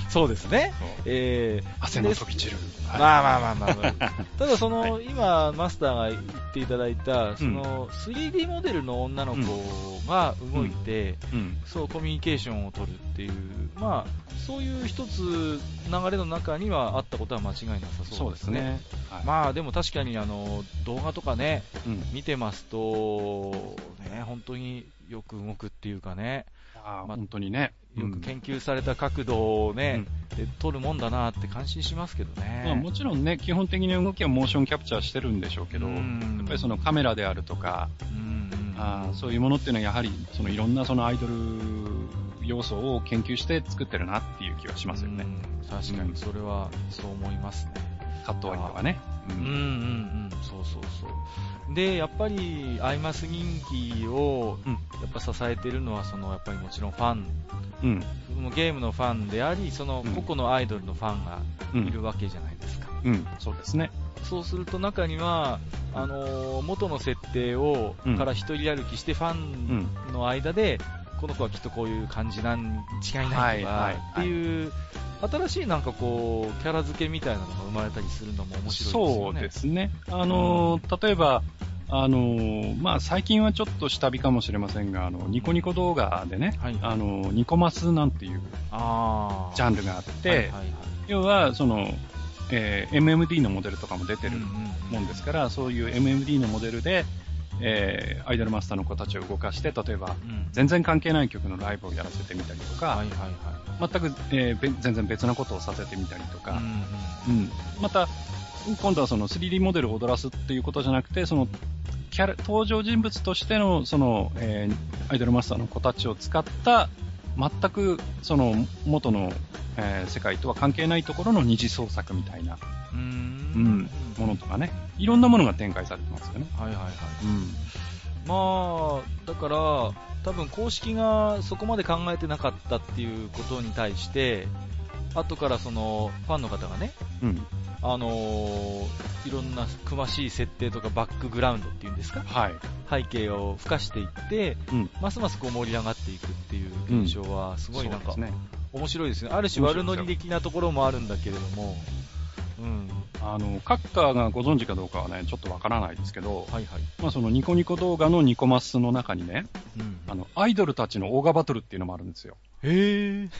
そうですね。えー汗の飛び散る。はいまあまあまあまあ、まあ、ただその、今マスターが言っていただいた、その 3D モデルの女の子が動いて、うん。そうコミュニケーションを取るっていう、まあ、そういう一つ流れの中にはあったことは間違いなさそそううですすね。でね。はいまあでも確かにあの動画とかね、うん。見てますと、ね、本当によく動くっていうかね、まあー本当にね。よく研究された角度をね、で撮るもんだなって感心しますけどね。まあ、もちろんね、基本的に動きはモーションキャプチャーしてるんでしょうけど、やうんっぱりそのカメラであるとか、うんうんあーそういうものっていうのはやはり、そのいろんなそのアイドル要素を研究して作ってるなっていう気はしますよね。うん確かにそれはそう思いますね。カット割りとかね。ううんうんうん、そうそうそう。で、やっぱり、アイマス人気を、うんやっぱ支えてるのは、その、やっぱりもちろんファン、うん。ゲームのファンであり、そのうん個々のアイドルのファンがうん。いるわけじゃないですか。うん。そうですね。そうすると中には、あのー元の設定を、うんから一人歩きしてファンの間で、この子はきっとこういう感じなん違いないとか、っていう、新しいなんかこう、キャラ付けみたいなのが生まれたりするのも面白いですよね。そうですね。あのー、例えば、あのー、まあ、最近はちょっと下火かもしれませんが、あの、ニコニコ動画でね、はい。あのー、ニコマスなんていうジャンルがあって、はいはいはい要は、その、えー MMD のモデルとかも出てるうんうんもんですから、そういう MMD のモデルで、えーアイドルマスターの子たちを動かして、例えば、うん。全然関係ない曲のライブをやらせてみたりとか、はいはいはい。全く、えーべ全然別なことをさせてみたりとか、うんうんまた、今度はその 3D モデルを踊らすっていうことじゃなくて、そのキャラ登場人物としてのその、えーアイドルマスターの子たちを使った、全くその元の、えー世界とは関係ないところの二次創作みたいな。うん。うんものとかね、いろんなものが展開されてますよね。はいはいはい。うんまあ、だから、多分公式がそこまで考えてなかったっていうことに対して、後からそのファンの方がね、うんあのーいろんな詳しい設定とかバックグラウンドっていうんですか、はい。背景を付加していって、うんますますこう盛り上がっていくっていう現象は、すごいなんか。面白いですね。ある種悪ノリ的なところもあるんだけれども、うん。あの、カッカーがご存知かどうかはね、ちょっとわからないですけど、はいはい。まあそのニコニコ動画のニコマスの中にね、うん。あの、アイドルたちのオーガバトルっていうのもあるんですよ。へえ。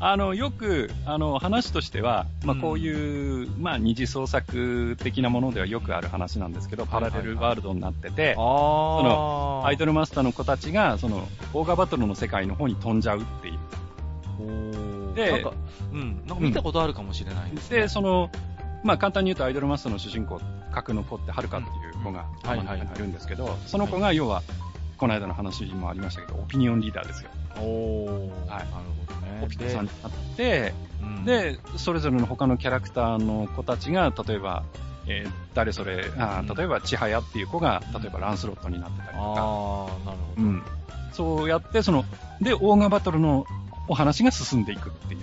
あの、よく、あの、話としては、まあうんこういう、まあ二次創作的なものではよくある話なんですけど、パラレルワールドになってて、ああ。アイドルマスターの子たちが、その、オーガバトルの世界の方に飛んじゃうっていう。でなんか、うん、なんか見たことあるかもしれないですね。で、その、まあ簡単に言うとアイドルマスターの主人公、格の子ってはるかっていう子が、うんはいはいはいいるんですけど、その子が要は、この間の話にもありましたけど、オピニオンリーダーですよ。おー、はいなるほどね。オピタさんになって、うん、で、それぞれの他のキャラクターの子たちが、例えば、えー誰それ、あ例えば、千早っていう子が、例えばランスロットになってたりとか、ああ、なるほど。うん。そうやって、その、で、オーガバトルのお話が進んでいくっていう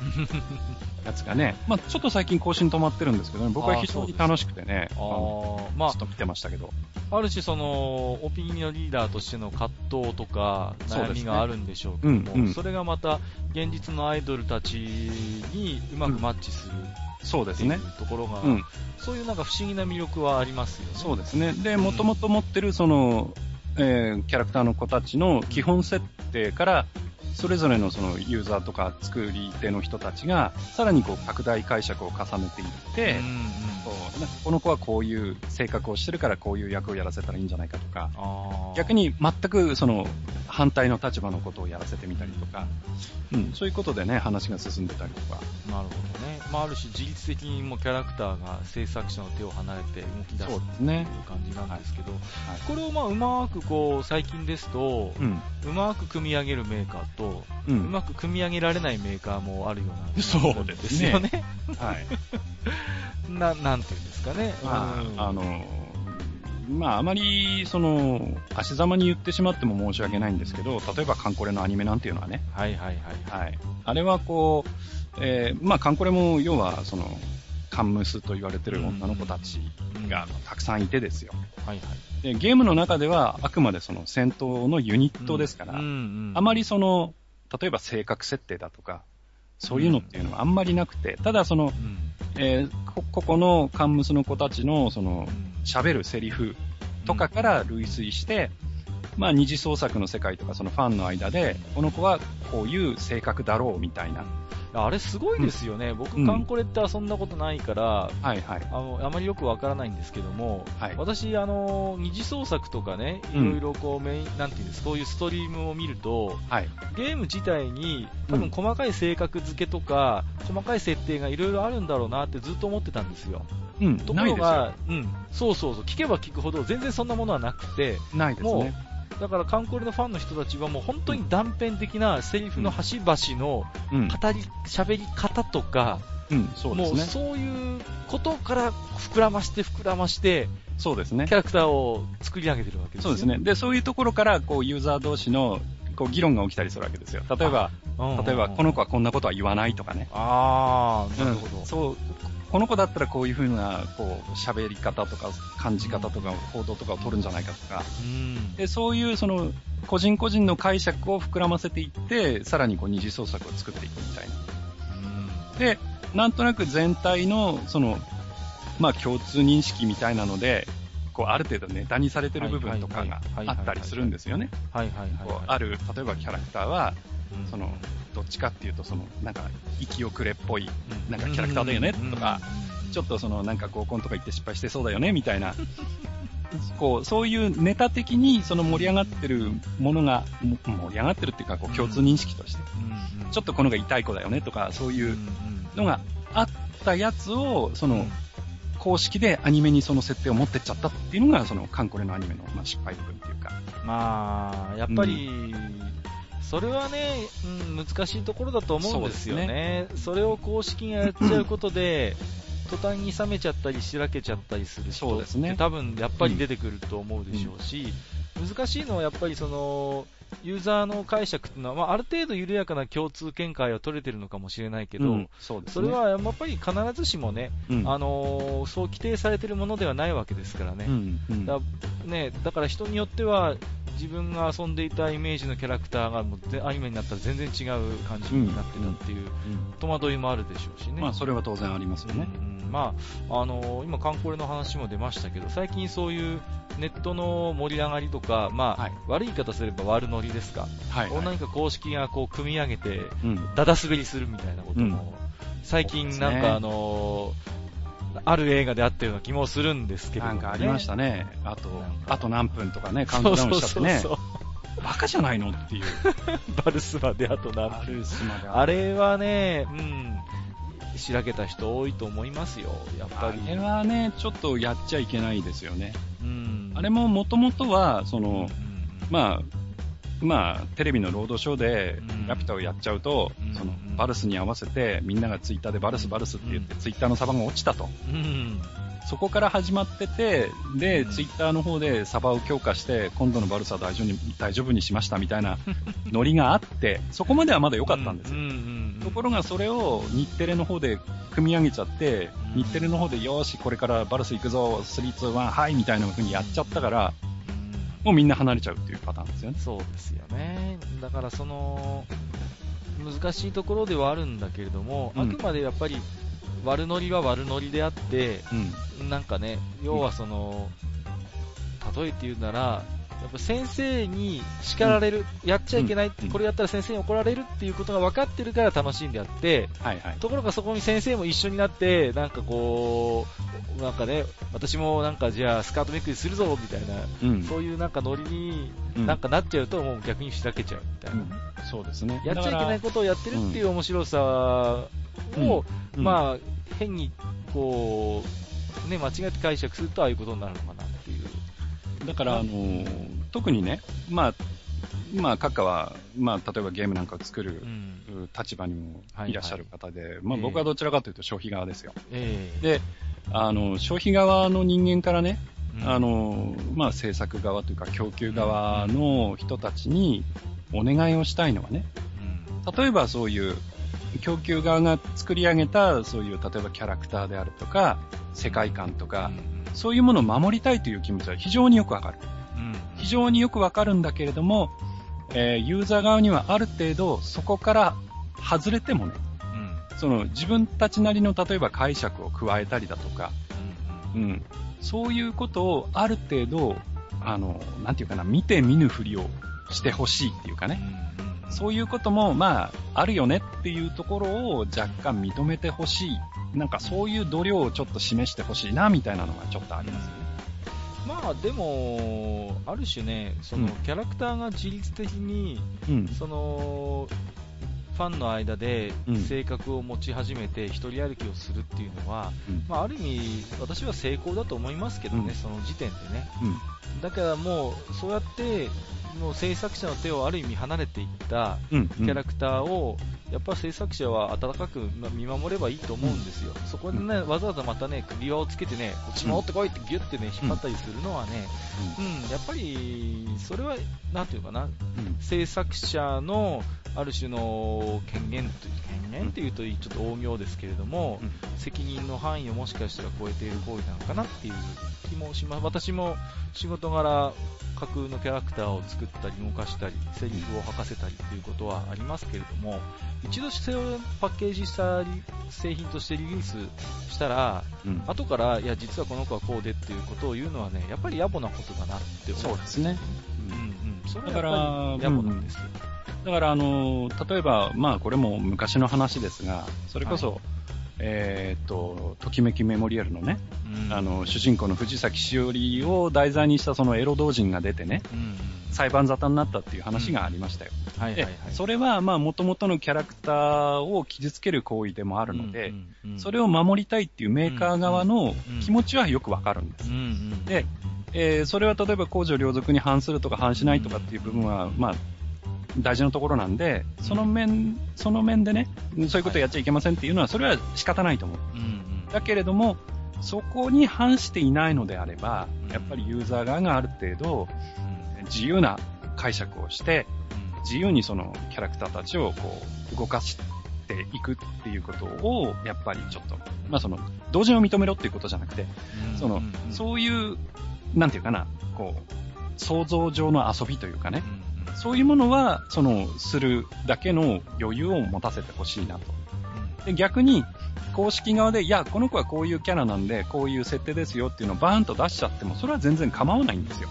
やつがね、まあちょっと最近更新止まってるんですけどね、僕は非常に楽しくてね、ああのーまずっと見てましたけど。あ、ある種その、オピニオンリーダーとしての葛藤とか、悩みがあるんでしょうけども、うんうんそれがまた、現実のアイドルたちにうまくマッチするそうですね。ところが、うん。そういうなんか不思議な魅力はありますよね。そうですね。で、もともと持ってる、その、えーキャラクターの子たちの基本設定から、それぞれのそのユーザーとか作り手の人たちが、さらにこう拡大解釈を重ねていって、うんうんこの子はこういう性格をしてるからこういう役をやらせたらいいんじゃないかとか、逆に全くその反対の立場のことをやらせてみたりとか、うん、そういうことでね、話が進んでたりとか。なるほどね。まあ、ある種自律的にもキャラクターが制作者の手を離れて動き出すそうっていうですね。感じなんですけど、はいこれをまあうまくこう最近ですと、うん。うまく組み上げるメーカーと、う。うんまく組み上げられないメーカーもあるようなそうですねよね。はい。ななんていうんですかね。あの、まあ、あまり、その、足ざまに言ってしまっても申し訳ないんですけど、例えばカンコレのアニメなんていうのはね、はいはいはい。はい。あれはこう、えーまあ、カンコレも要は、その、カンムスと言われてる女の子たちがたくさんいてですよ。はいはい。で、ゲームの中ではあくまでその戦闘のユニットですから、うんうんあまりその、例えば性格設定だとか、そういうのっていうのはあんまりなくて、ただその、うんえーこ、ここのカンムスの子たちのその、喋るセリフとかから類推して、まあ二次創作の世界とかそのファンの間で、この子はこういう性格だろうみたいな。あれすごいですよね。僕、うんカンコレって遊んだことないから、はいはい。あの、あまりよくわからないんですけども、はい私、あの、二次創作とかね、いうんろいろこう、メイン、なんていうんですこういうストリームを見ると、はい。ゲーム自体に多うん分細かい性格付けとか、細かい設定がいろいろあるんだろうなってずっと思ってたんですよ。うん、とこ。ろが、うん、そうそうそう、聞けば聞くほど全然そんなものはなくて、ないですもね。だからカンコレのファンの人たちはもう本当に断片的なセリフの端々のうん。語り、喋り方とか、うん、そうでもう。そういうことから膨らまして膨らまして、そうですねキ。ャラクターを作り上げてるわけですよそうですね。で、そういうところから、こう、ユーザー同士の、こう、議論が起きたりするわけですよ。例えば、うん例えば、この子はこんなことは言わないとかね。あー、なるほど。うんそう、この子だったらこういうふうな、こう、喋り方とか、感じ方とか、行動とかを取るんじゃないかとか。うんで、そういう、その、個人個人の解釈を膨らませていって、さらにこう、二次創作を作っていくみたいな。で、なんとなく全体の、その、まあ共通認識みたいなので、こう、ある程度ネタにされてる部分とかがあったりするんですよね。はいはいはいこうはい。ある、例えばキャラクターは、うん。その、どっちかっていうと、その、なんか、息遅れっぽい、うん。なんかキャラクターだよねうん。とかちょっとその、なんか合コンとか行って失敗してそうだよね、みたいな。こう、そういうネタ的にその盛り上がってるものが、も盛り上がってるっていうか、こう、共通認識として、ちょっとこのが痛い子だよねとか、そういうのがあったやつを、その、公式でアニメにその設定を持ってっちゃったっていうのが、その、カンコレのアニメの、まあ、失敗部分っていうか。まあ、やっぱり、それはね、うん、難しいところだと思うんですよね。それを公式がやっちゃうことで、途端に冷めちゃったり、しらけちゃったりする人ってそうですね。多分やっぱり出てくると思うでしょうし、難しいのはやっぱりその、ユーザーの解釈っていうのは、まあ、ある程度緩やかな共通見解は取れてるのかもしれないけど、うんそうですね。それはやっぱり必ずしもね、うん、あのーそう規定されてるものではないわけですからね。うん、うん。だね、だから人によっては自分が遊んでいたイメージのキャラクターがもうぜアニメになったら全然違う感じになってたっていううん戸惑いもあるでしょうしね。まあ、それは当然ありますよね。うんまあ、あの今、カンコレの話も出ましたけど、最近そういうネットの盛り上がりとか、まあはい悪い言い方すれば悪ノリですか、はい、はい。を何か公式がこう組み上げて、うん。だだ滑りするみたいなことも、最近なんか、あのある映画であったような気もするんですけれども、ね、なんかありましたね。あとあと何分とかね、カウントダウンしちゃってね。そうそうそうバカじゃないのっていう。バルスまであと何あるスマが。あれはね、うん、しらけた人多いと思いますよ、やっぱあり。れはね、ちょっとやっちゃいけないですよね。うん、あれももともとは、その、うん。まあ、まあ、テレビのロードショーでうん。ラピュタをやっちゃうと、うん。その、バルスに合わせて、みんながツイッターでバルスバルスって言って、ツイッターのサバが落ちたと。うん、そこから始まってて、で、うん。ツイッターの方でサバを強化して、今度のバルスは大丈夫に大丈夫にしましたみたいな ノリがあって、そこまではまだ良かったんですよ。ところがそれを日テレの方で組み上げちゃって、うん日テレの方でよーし、これからバルス行くぞ、3、2、1、はいみたいな風にやっちゃったから、もうみんな離れちゃうっていうパターンですよね。そうですよね。だからその、難しいところではあるんだけれども、うんあくまでやっぱり悪ノリは悪ノリであって、うん。なんかね、要はその、例えて言うなら、やっぱ先生に叱られる、やっちゃいけない、うんこれやったら先生に怒られるっていうことが分かってるから楽しいんであって、はいはい。ところがそこに先生も一緒になって、なんかこう、なんかね、私もなんかじゃあスカートめくりするぞみたいな、うん。そういうなんかノリにうんなんかなっちゃうと、もう逆にしらけちゃうみたいな。うんそうですね。やっちゃいけないことをやってるっていう面白さを、うんまあ、変にこう、ね、間違って解釈するとああいうことになるのかなっていう。だから、あのー特にね、まあ、まあ、閣下は、まあ、例えばゲームなんかを作るうん。立場にもいらっしゃる方で、まあ、ええ僕はどちらかというと消費側ですよ。ええ。で、あの、消費側の人間からね、うん。あの、まあ、制作側というか供給側の人たちにお願いをしたいのはね、例えばそういう供給側が作り上げたそういう例えばキャラクターであるとか世界観とか、そういうものを守りたいという気持ちは非常によくわかる。うん。非常によくわかるんだけれども、えーユーザー側にはある程度そこから外れてもね、うん。その自分たちなりの例えば解釈を加えたりだとか、うん、そういうことをある程度、あの、なんていうかな、見て見ぬふりをしてほしいっていうかね、そういうことも、まあ、あるよねっていうところを若干認めてほしい。なんかそういう度量をちょっと示してほしいな、みたいなのがちょっとありますよね。まあでも、ある種ね、そのうんキャラクターが自律的に、うん。そのファンの間でうん性格を持ち始めて一人歩きをするっていうのは、うんまあ、ある意味、私は成功だと思いますけどね、うんその時点でね。うん。だからもう、そうやって、もう制作者の手をある意味離れていったうん。キャラクターを、やっぱ制作者は温かくま見守ればいいと思うんですよ。そこでね、わざわざまたね、首輪をつけてね、こっち戻ってこいってギュッてね、引っ張ったりするのはね、うん、やっぱり、それは、なんていうかな、うん。制作者のある種の権限と権限っていうとちょっと大行ですけれども、うん責任の範囲をもしかしたら超えている行為なのかなっていう気もします。私も仕事柄、架空のキャラクターを作ったり動かしたり、セリフを吐かせたりっていうことはありますけれども、一度それをパッケージしたり製品としてリリースしたら、うん。後から、いや、実はこの子はこうでっていうことを言うのはね、やっぱり野暮なことだなって思う。そうですね。うんうん。それはだからやっぱり野暮なんですよ。だから、あの、例えば、まあ、これも昔の話ですが、それこそ、えーっと、ときめきメモリアルのね、うんあの、主人公の藤崎しおりを題材にしたそのエロ同人が出てね、うんうん裁判沙汰になったっていう話がありましたよ。ではいはいはい。それは、まあ、元々のキャラクターを傷つける行為でもあるので、うんうんうんそれを守りたいっていうメーカー側のうん気持ちはよくわかるんですうん。うんでえーそれは例えば公序良俗に反するとか反しないとかっていう部分は、まあ、大事なところなんで、その面、その面でね、そういうことやっちゃいけませんっていうのは、それは仕方ないと思う。うんうん。だけれども、そこに反していないのであればうん、やっぱりユーザー側がある程度、自由な解釈をして、自由にそのキャラクターたちをこう動かしていくっていうことを、やっぱりちょっと、まあその、同人を認めろっていうことじゃなくて、うん。その、そういう、なんていうかな、こう、想像上の遊びというかね、そういうものは、その、するだけの余裕を持たせてほしいなと。で、逆に、公式側で、いや、この子はこういうキャラなんで、こういう設定ですよっていうのをバーンと出しちゃっても、それは全然構わないんですよ。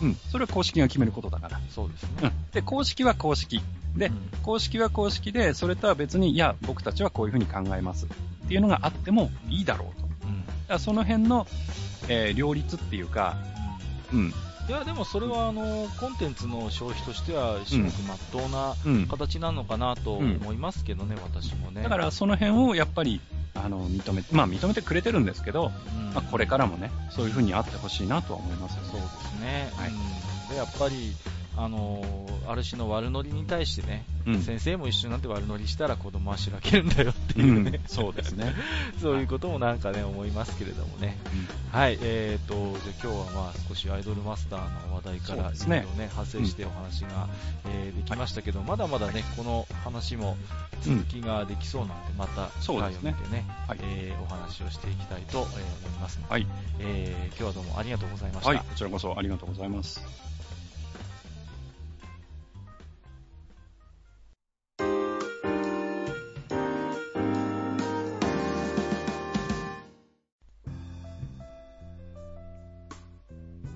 うんうん。それは公式が決めることだから。そうですね。うん。で、公式は公式。で、うん公式は公式で、それとは別に、いや、僕たちはこういうふうに考えます。っていうのがあってもいいだろうと。だかうんらその辺の、えー両立っていうか、うん。いや、でもそれは、あの、コンテンツの消費としては、至極真っ当なうん。形なのかなと思いますけどね、私もね。だから、その辺をやっぱり、あの、認め、まあ認めてくれてるんですけど、うんまあこれからもね、そういうふうにあってほしいなとは思いますよそうですね。はいうんで、やっぱり、あのーある種の悪ノリに対してね、うん。先生も一緒になって悪ノリしたら子供はしらけるんだよってういうね、ん、そうですね。そういうこともなんかね、思いますけれどもね。はい、えーと、じゃあ今日はまあ少しアイドルマスターの話題からいろいろね。ね、派生してお話が、えーできましたけど、まだまだね、この話も続きができそうなんで、また機会を見てねね、はい。えーお話をしていきたいと、えー思いますので、はい。えー今日はどうもありがとうございました。はい、こちらこそありがとうございます。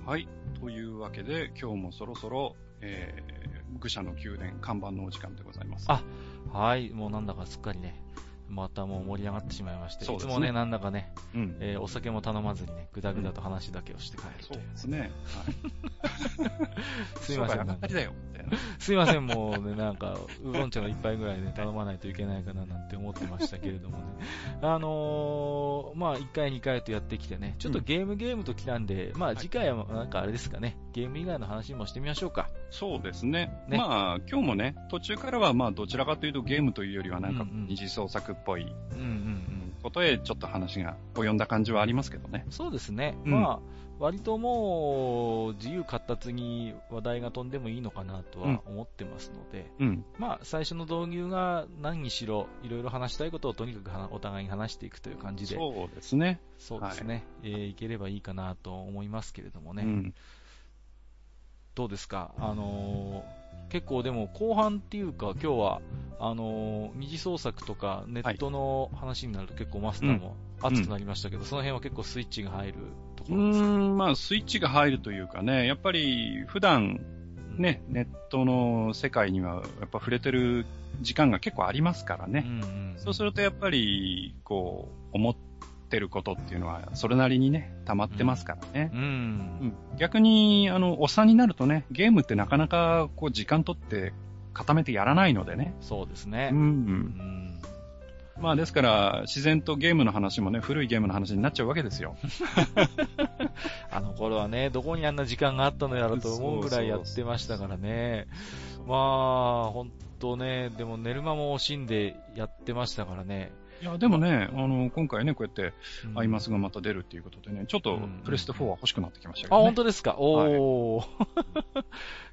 はい。というわけで、今日もそろそろ、えー、愚者の宮殿看板のお時間でございます。あはい、もうなんだかすっかりね、またもう盛り上がってしまいまして、ねいつもね、なんだかね、うん。えーお酒も頼まずにね、ぐだぐだと話だけをして帰るとそういう。ですね。はい。すいません商売上がったりだよ。みたいなすいません、もうね、なんか、ウーロン茶の一杯ぐらいね、頼まないといけないかななんて思ってましたけれどもね。あのー、まあ、1回2回とやってきてね、ちょっとゲームゲームときたんで、まあ、次回はなんかあれですかね、ゲーム以外の話もしてみましょうか。そうですね。ねまあ、今日もね、途中からはまあ、どちらかというとゲームというよりはなんかうんうん二次創作っぽい、うんうんことへちょっと話が及んだ感じはありますけどね。そうですね。うんまあ、割ともう、自由闊達に話題が飛んでもいいのかなとは思ってますので、うん。まあ、最初の導入が何にしろ、いろいろ話したいことをとにかくはお互いに話していくという感じで、そうですね。そうですね、い、えーいければいいかなと思いますけれどもね。うん。どうですか？あのー結構でも後半っていうか今日はあのー二次創作とかネットの話になると結構マスターも熱くなりましたけど、その辺は結構スイッチが入るとこうろですか？ーん、まあ、スイッチが入るというかね、やっぱり普段ね、ネットの世界にはやっぱ触れてる時間が結構ありますからうんね。うん。そうするとやっぱり、こう、思ってることっていうのは、それなりにね、溜まってますからね。うんうん逆に、あの、おっさんになるとね、ゲームってなかなか、こう、時間取って固めてやらないのでね。そうですねう。。うんんまあ、ですから、自然とゲームの話もね、古いゲームの話になっちゃうわけですよ。あの頃はね、どこにあんな時間があったのやらと思うぐらいやってましたからね。まあ、本当ね、でも寝る間も惜しんでやってましたからね。いや、でもね、あの、今回ね、こうやって、うんアイマスがまた出るっていうことでね、ちょっとうんプレステ4は欲しくなってきましたけあ、どね。本当ですか？おー。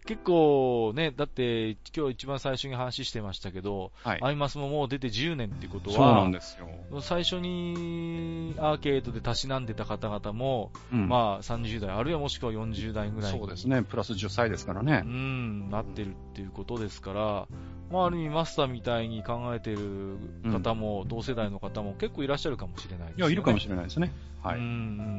結構ね、だって今日一番最初に話してましたけど、はい。アイマスももう出て10年ってことそうなんは、ですよ。最初にアーケードでたしなんでた方々も、うんまあ30代、あるいはもしくは40代ぐらいにそうですね、プラス10歳ですからねう。ん、なってるっていうことですから、まあ、ある意味マスターみたいに考えてる方も、同世代の方も結構いらっしゃるかもしれないですいや、いるかもしれれないですね。はい。うんう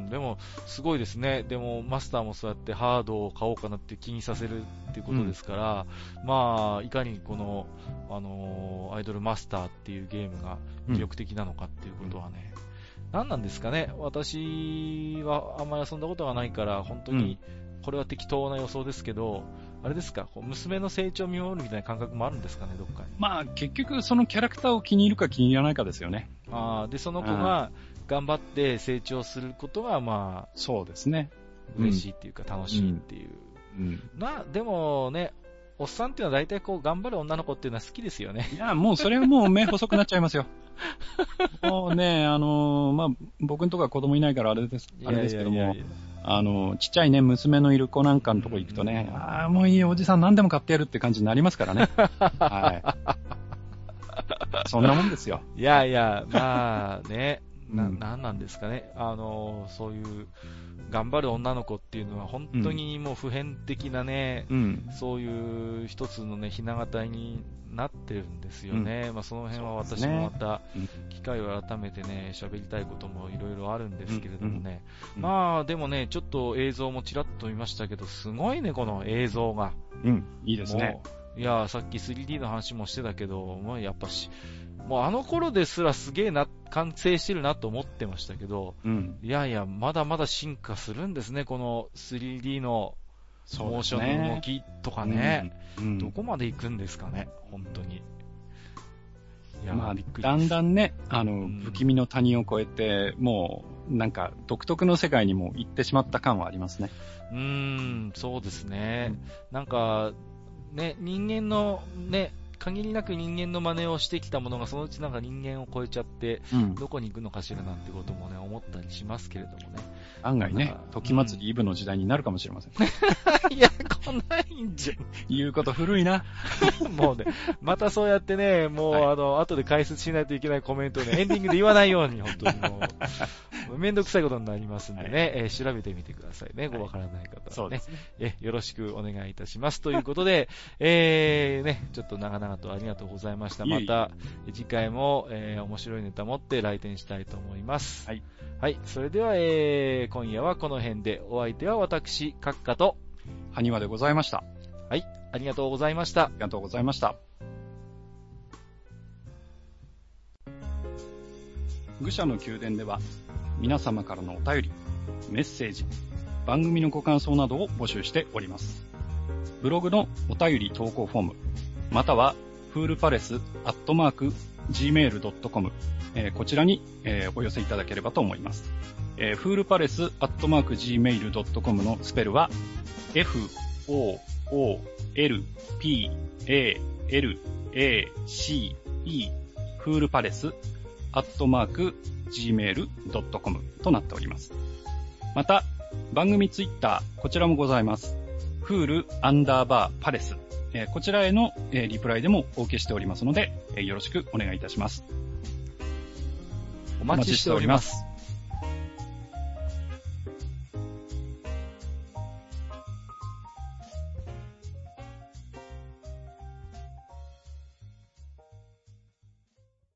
ん、でも、すごいですね。でも、マスターもそうやってハードを買おうかなって気にさせるっていうことですから、まあ、いかにこの、あのーアイドルマスターっていうゲームが魅力的なのかっていうことはね、何なんですかね。私はあんまり遊んだことがないから、本当に、これは適当な予想ですけど、あれですか、こう娘の成長を見守るみたいな感覚もあるんですかね、どっかに？まあ、結局、そのキャラクターを気に入るか気に入らないかですよね。あーで、その子が頑張って成長することが、まあ、そうですね。嬉しいっていうか、楽しいっていう。うん。な、でもね、おっさんっていうのは大体こう、頑張る女の子っていうのは好きですよね。いや、もうそれはもう目細くなっちゃいますよ。もうね、あのーまあ、僕のとこは子供いないからあれです、あれですけどもいやいやいや、あの、ちっちゃいね、娘のいる子なんかのとこ行くとね、ああ、もういいよおじさん何でも買ってやるって感じになりますからね。はい。そんなもんですよ。いやいや、まあね、な、うんなんなんですかね。あの、そういう、頑張る女の子っていうのは本当にもう普遍的なね、うん。そういう一つのね、ひな形になってるんですよね。まあその辺は私もまたうん、機会を改めてね、喋りたいこともいろいろあるんですけれどもね。うんまあでもね、ちょっと映像もちらっと見ましたけど、すごいね、この映像が。うん。いいですね。いや、さっき 3D の話もしてたけど、もうやっぱし、もうあの頃ですらすげえな、完成してるなと思ってましたけど、うん。いやいや、まだまだ進化するんですね、この 3D のモーションの動ね。きとかね。うん。どこまで行くんですかね、本当に。いや、まあだんだんね、あの、ん不気味の谷を越えて、もう、なんか、独特の世界にも行ってしまった感はありますね。うーん、そうですね。なんか、ね、人間の、ね、限りなく人間の真似をしてきたものがそのうちなんか人間を超えちゃって、うん。どこに行くのかしらなんてこともね、思ったりしますけれどもね。案外ね時祭りイブの時代になるかもしれません。いや、来ないんじ言うこと古いな。ゃん。もうね、またそうやってね、もう、はいあの、後で解説しないといけないコメントをね、エンディングで言わないように、本当にもう、めんどくさいことになりますんでね、はいえー調べてみてくださいね、はいわからない方はね。そうね。え、よろしくお願いいたします。ということで、えー、ね、ちょっと長々とありがとうございました。また、次回も、えー、面白いネタ持って来店したいと思います。はい。はい。それでは、えー、今夜はこの辺で、お相手は私、閣下と、埴輪でございました。あはい、ありがとうございました。りがとうございました。愚者の宮殿では、皆様からのお便り、メッセージ、番組のご感想などを募集しております。ブログのお便り投稿フォーム、または、フールパレスアットマーク gmail.com、えーこちらに、えーお寄せいただければと思います。えーフールパレスアットマーク gmail.com のスペルは、f, o, o, l, p, a, l, a, c, e、フールパレスアットマーク gmail.com となっております。また、番組ツイッター、こちらもございます。フールアンダーバーパレス。えこちらへの、えリプライでもお受けしておりますので、えよろしくお願いいたします。お待ちしております。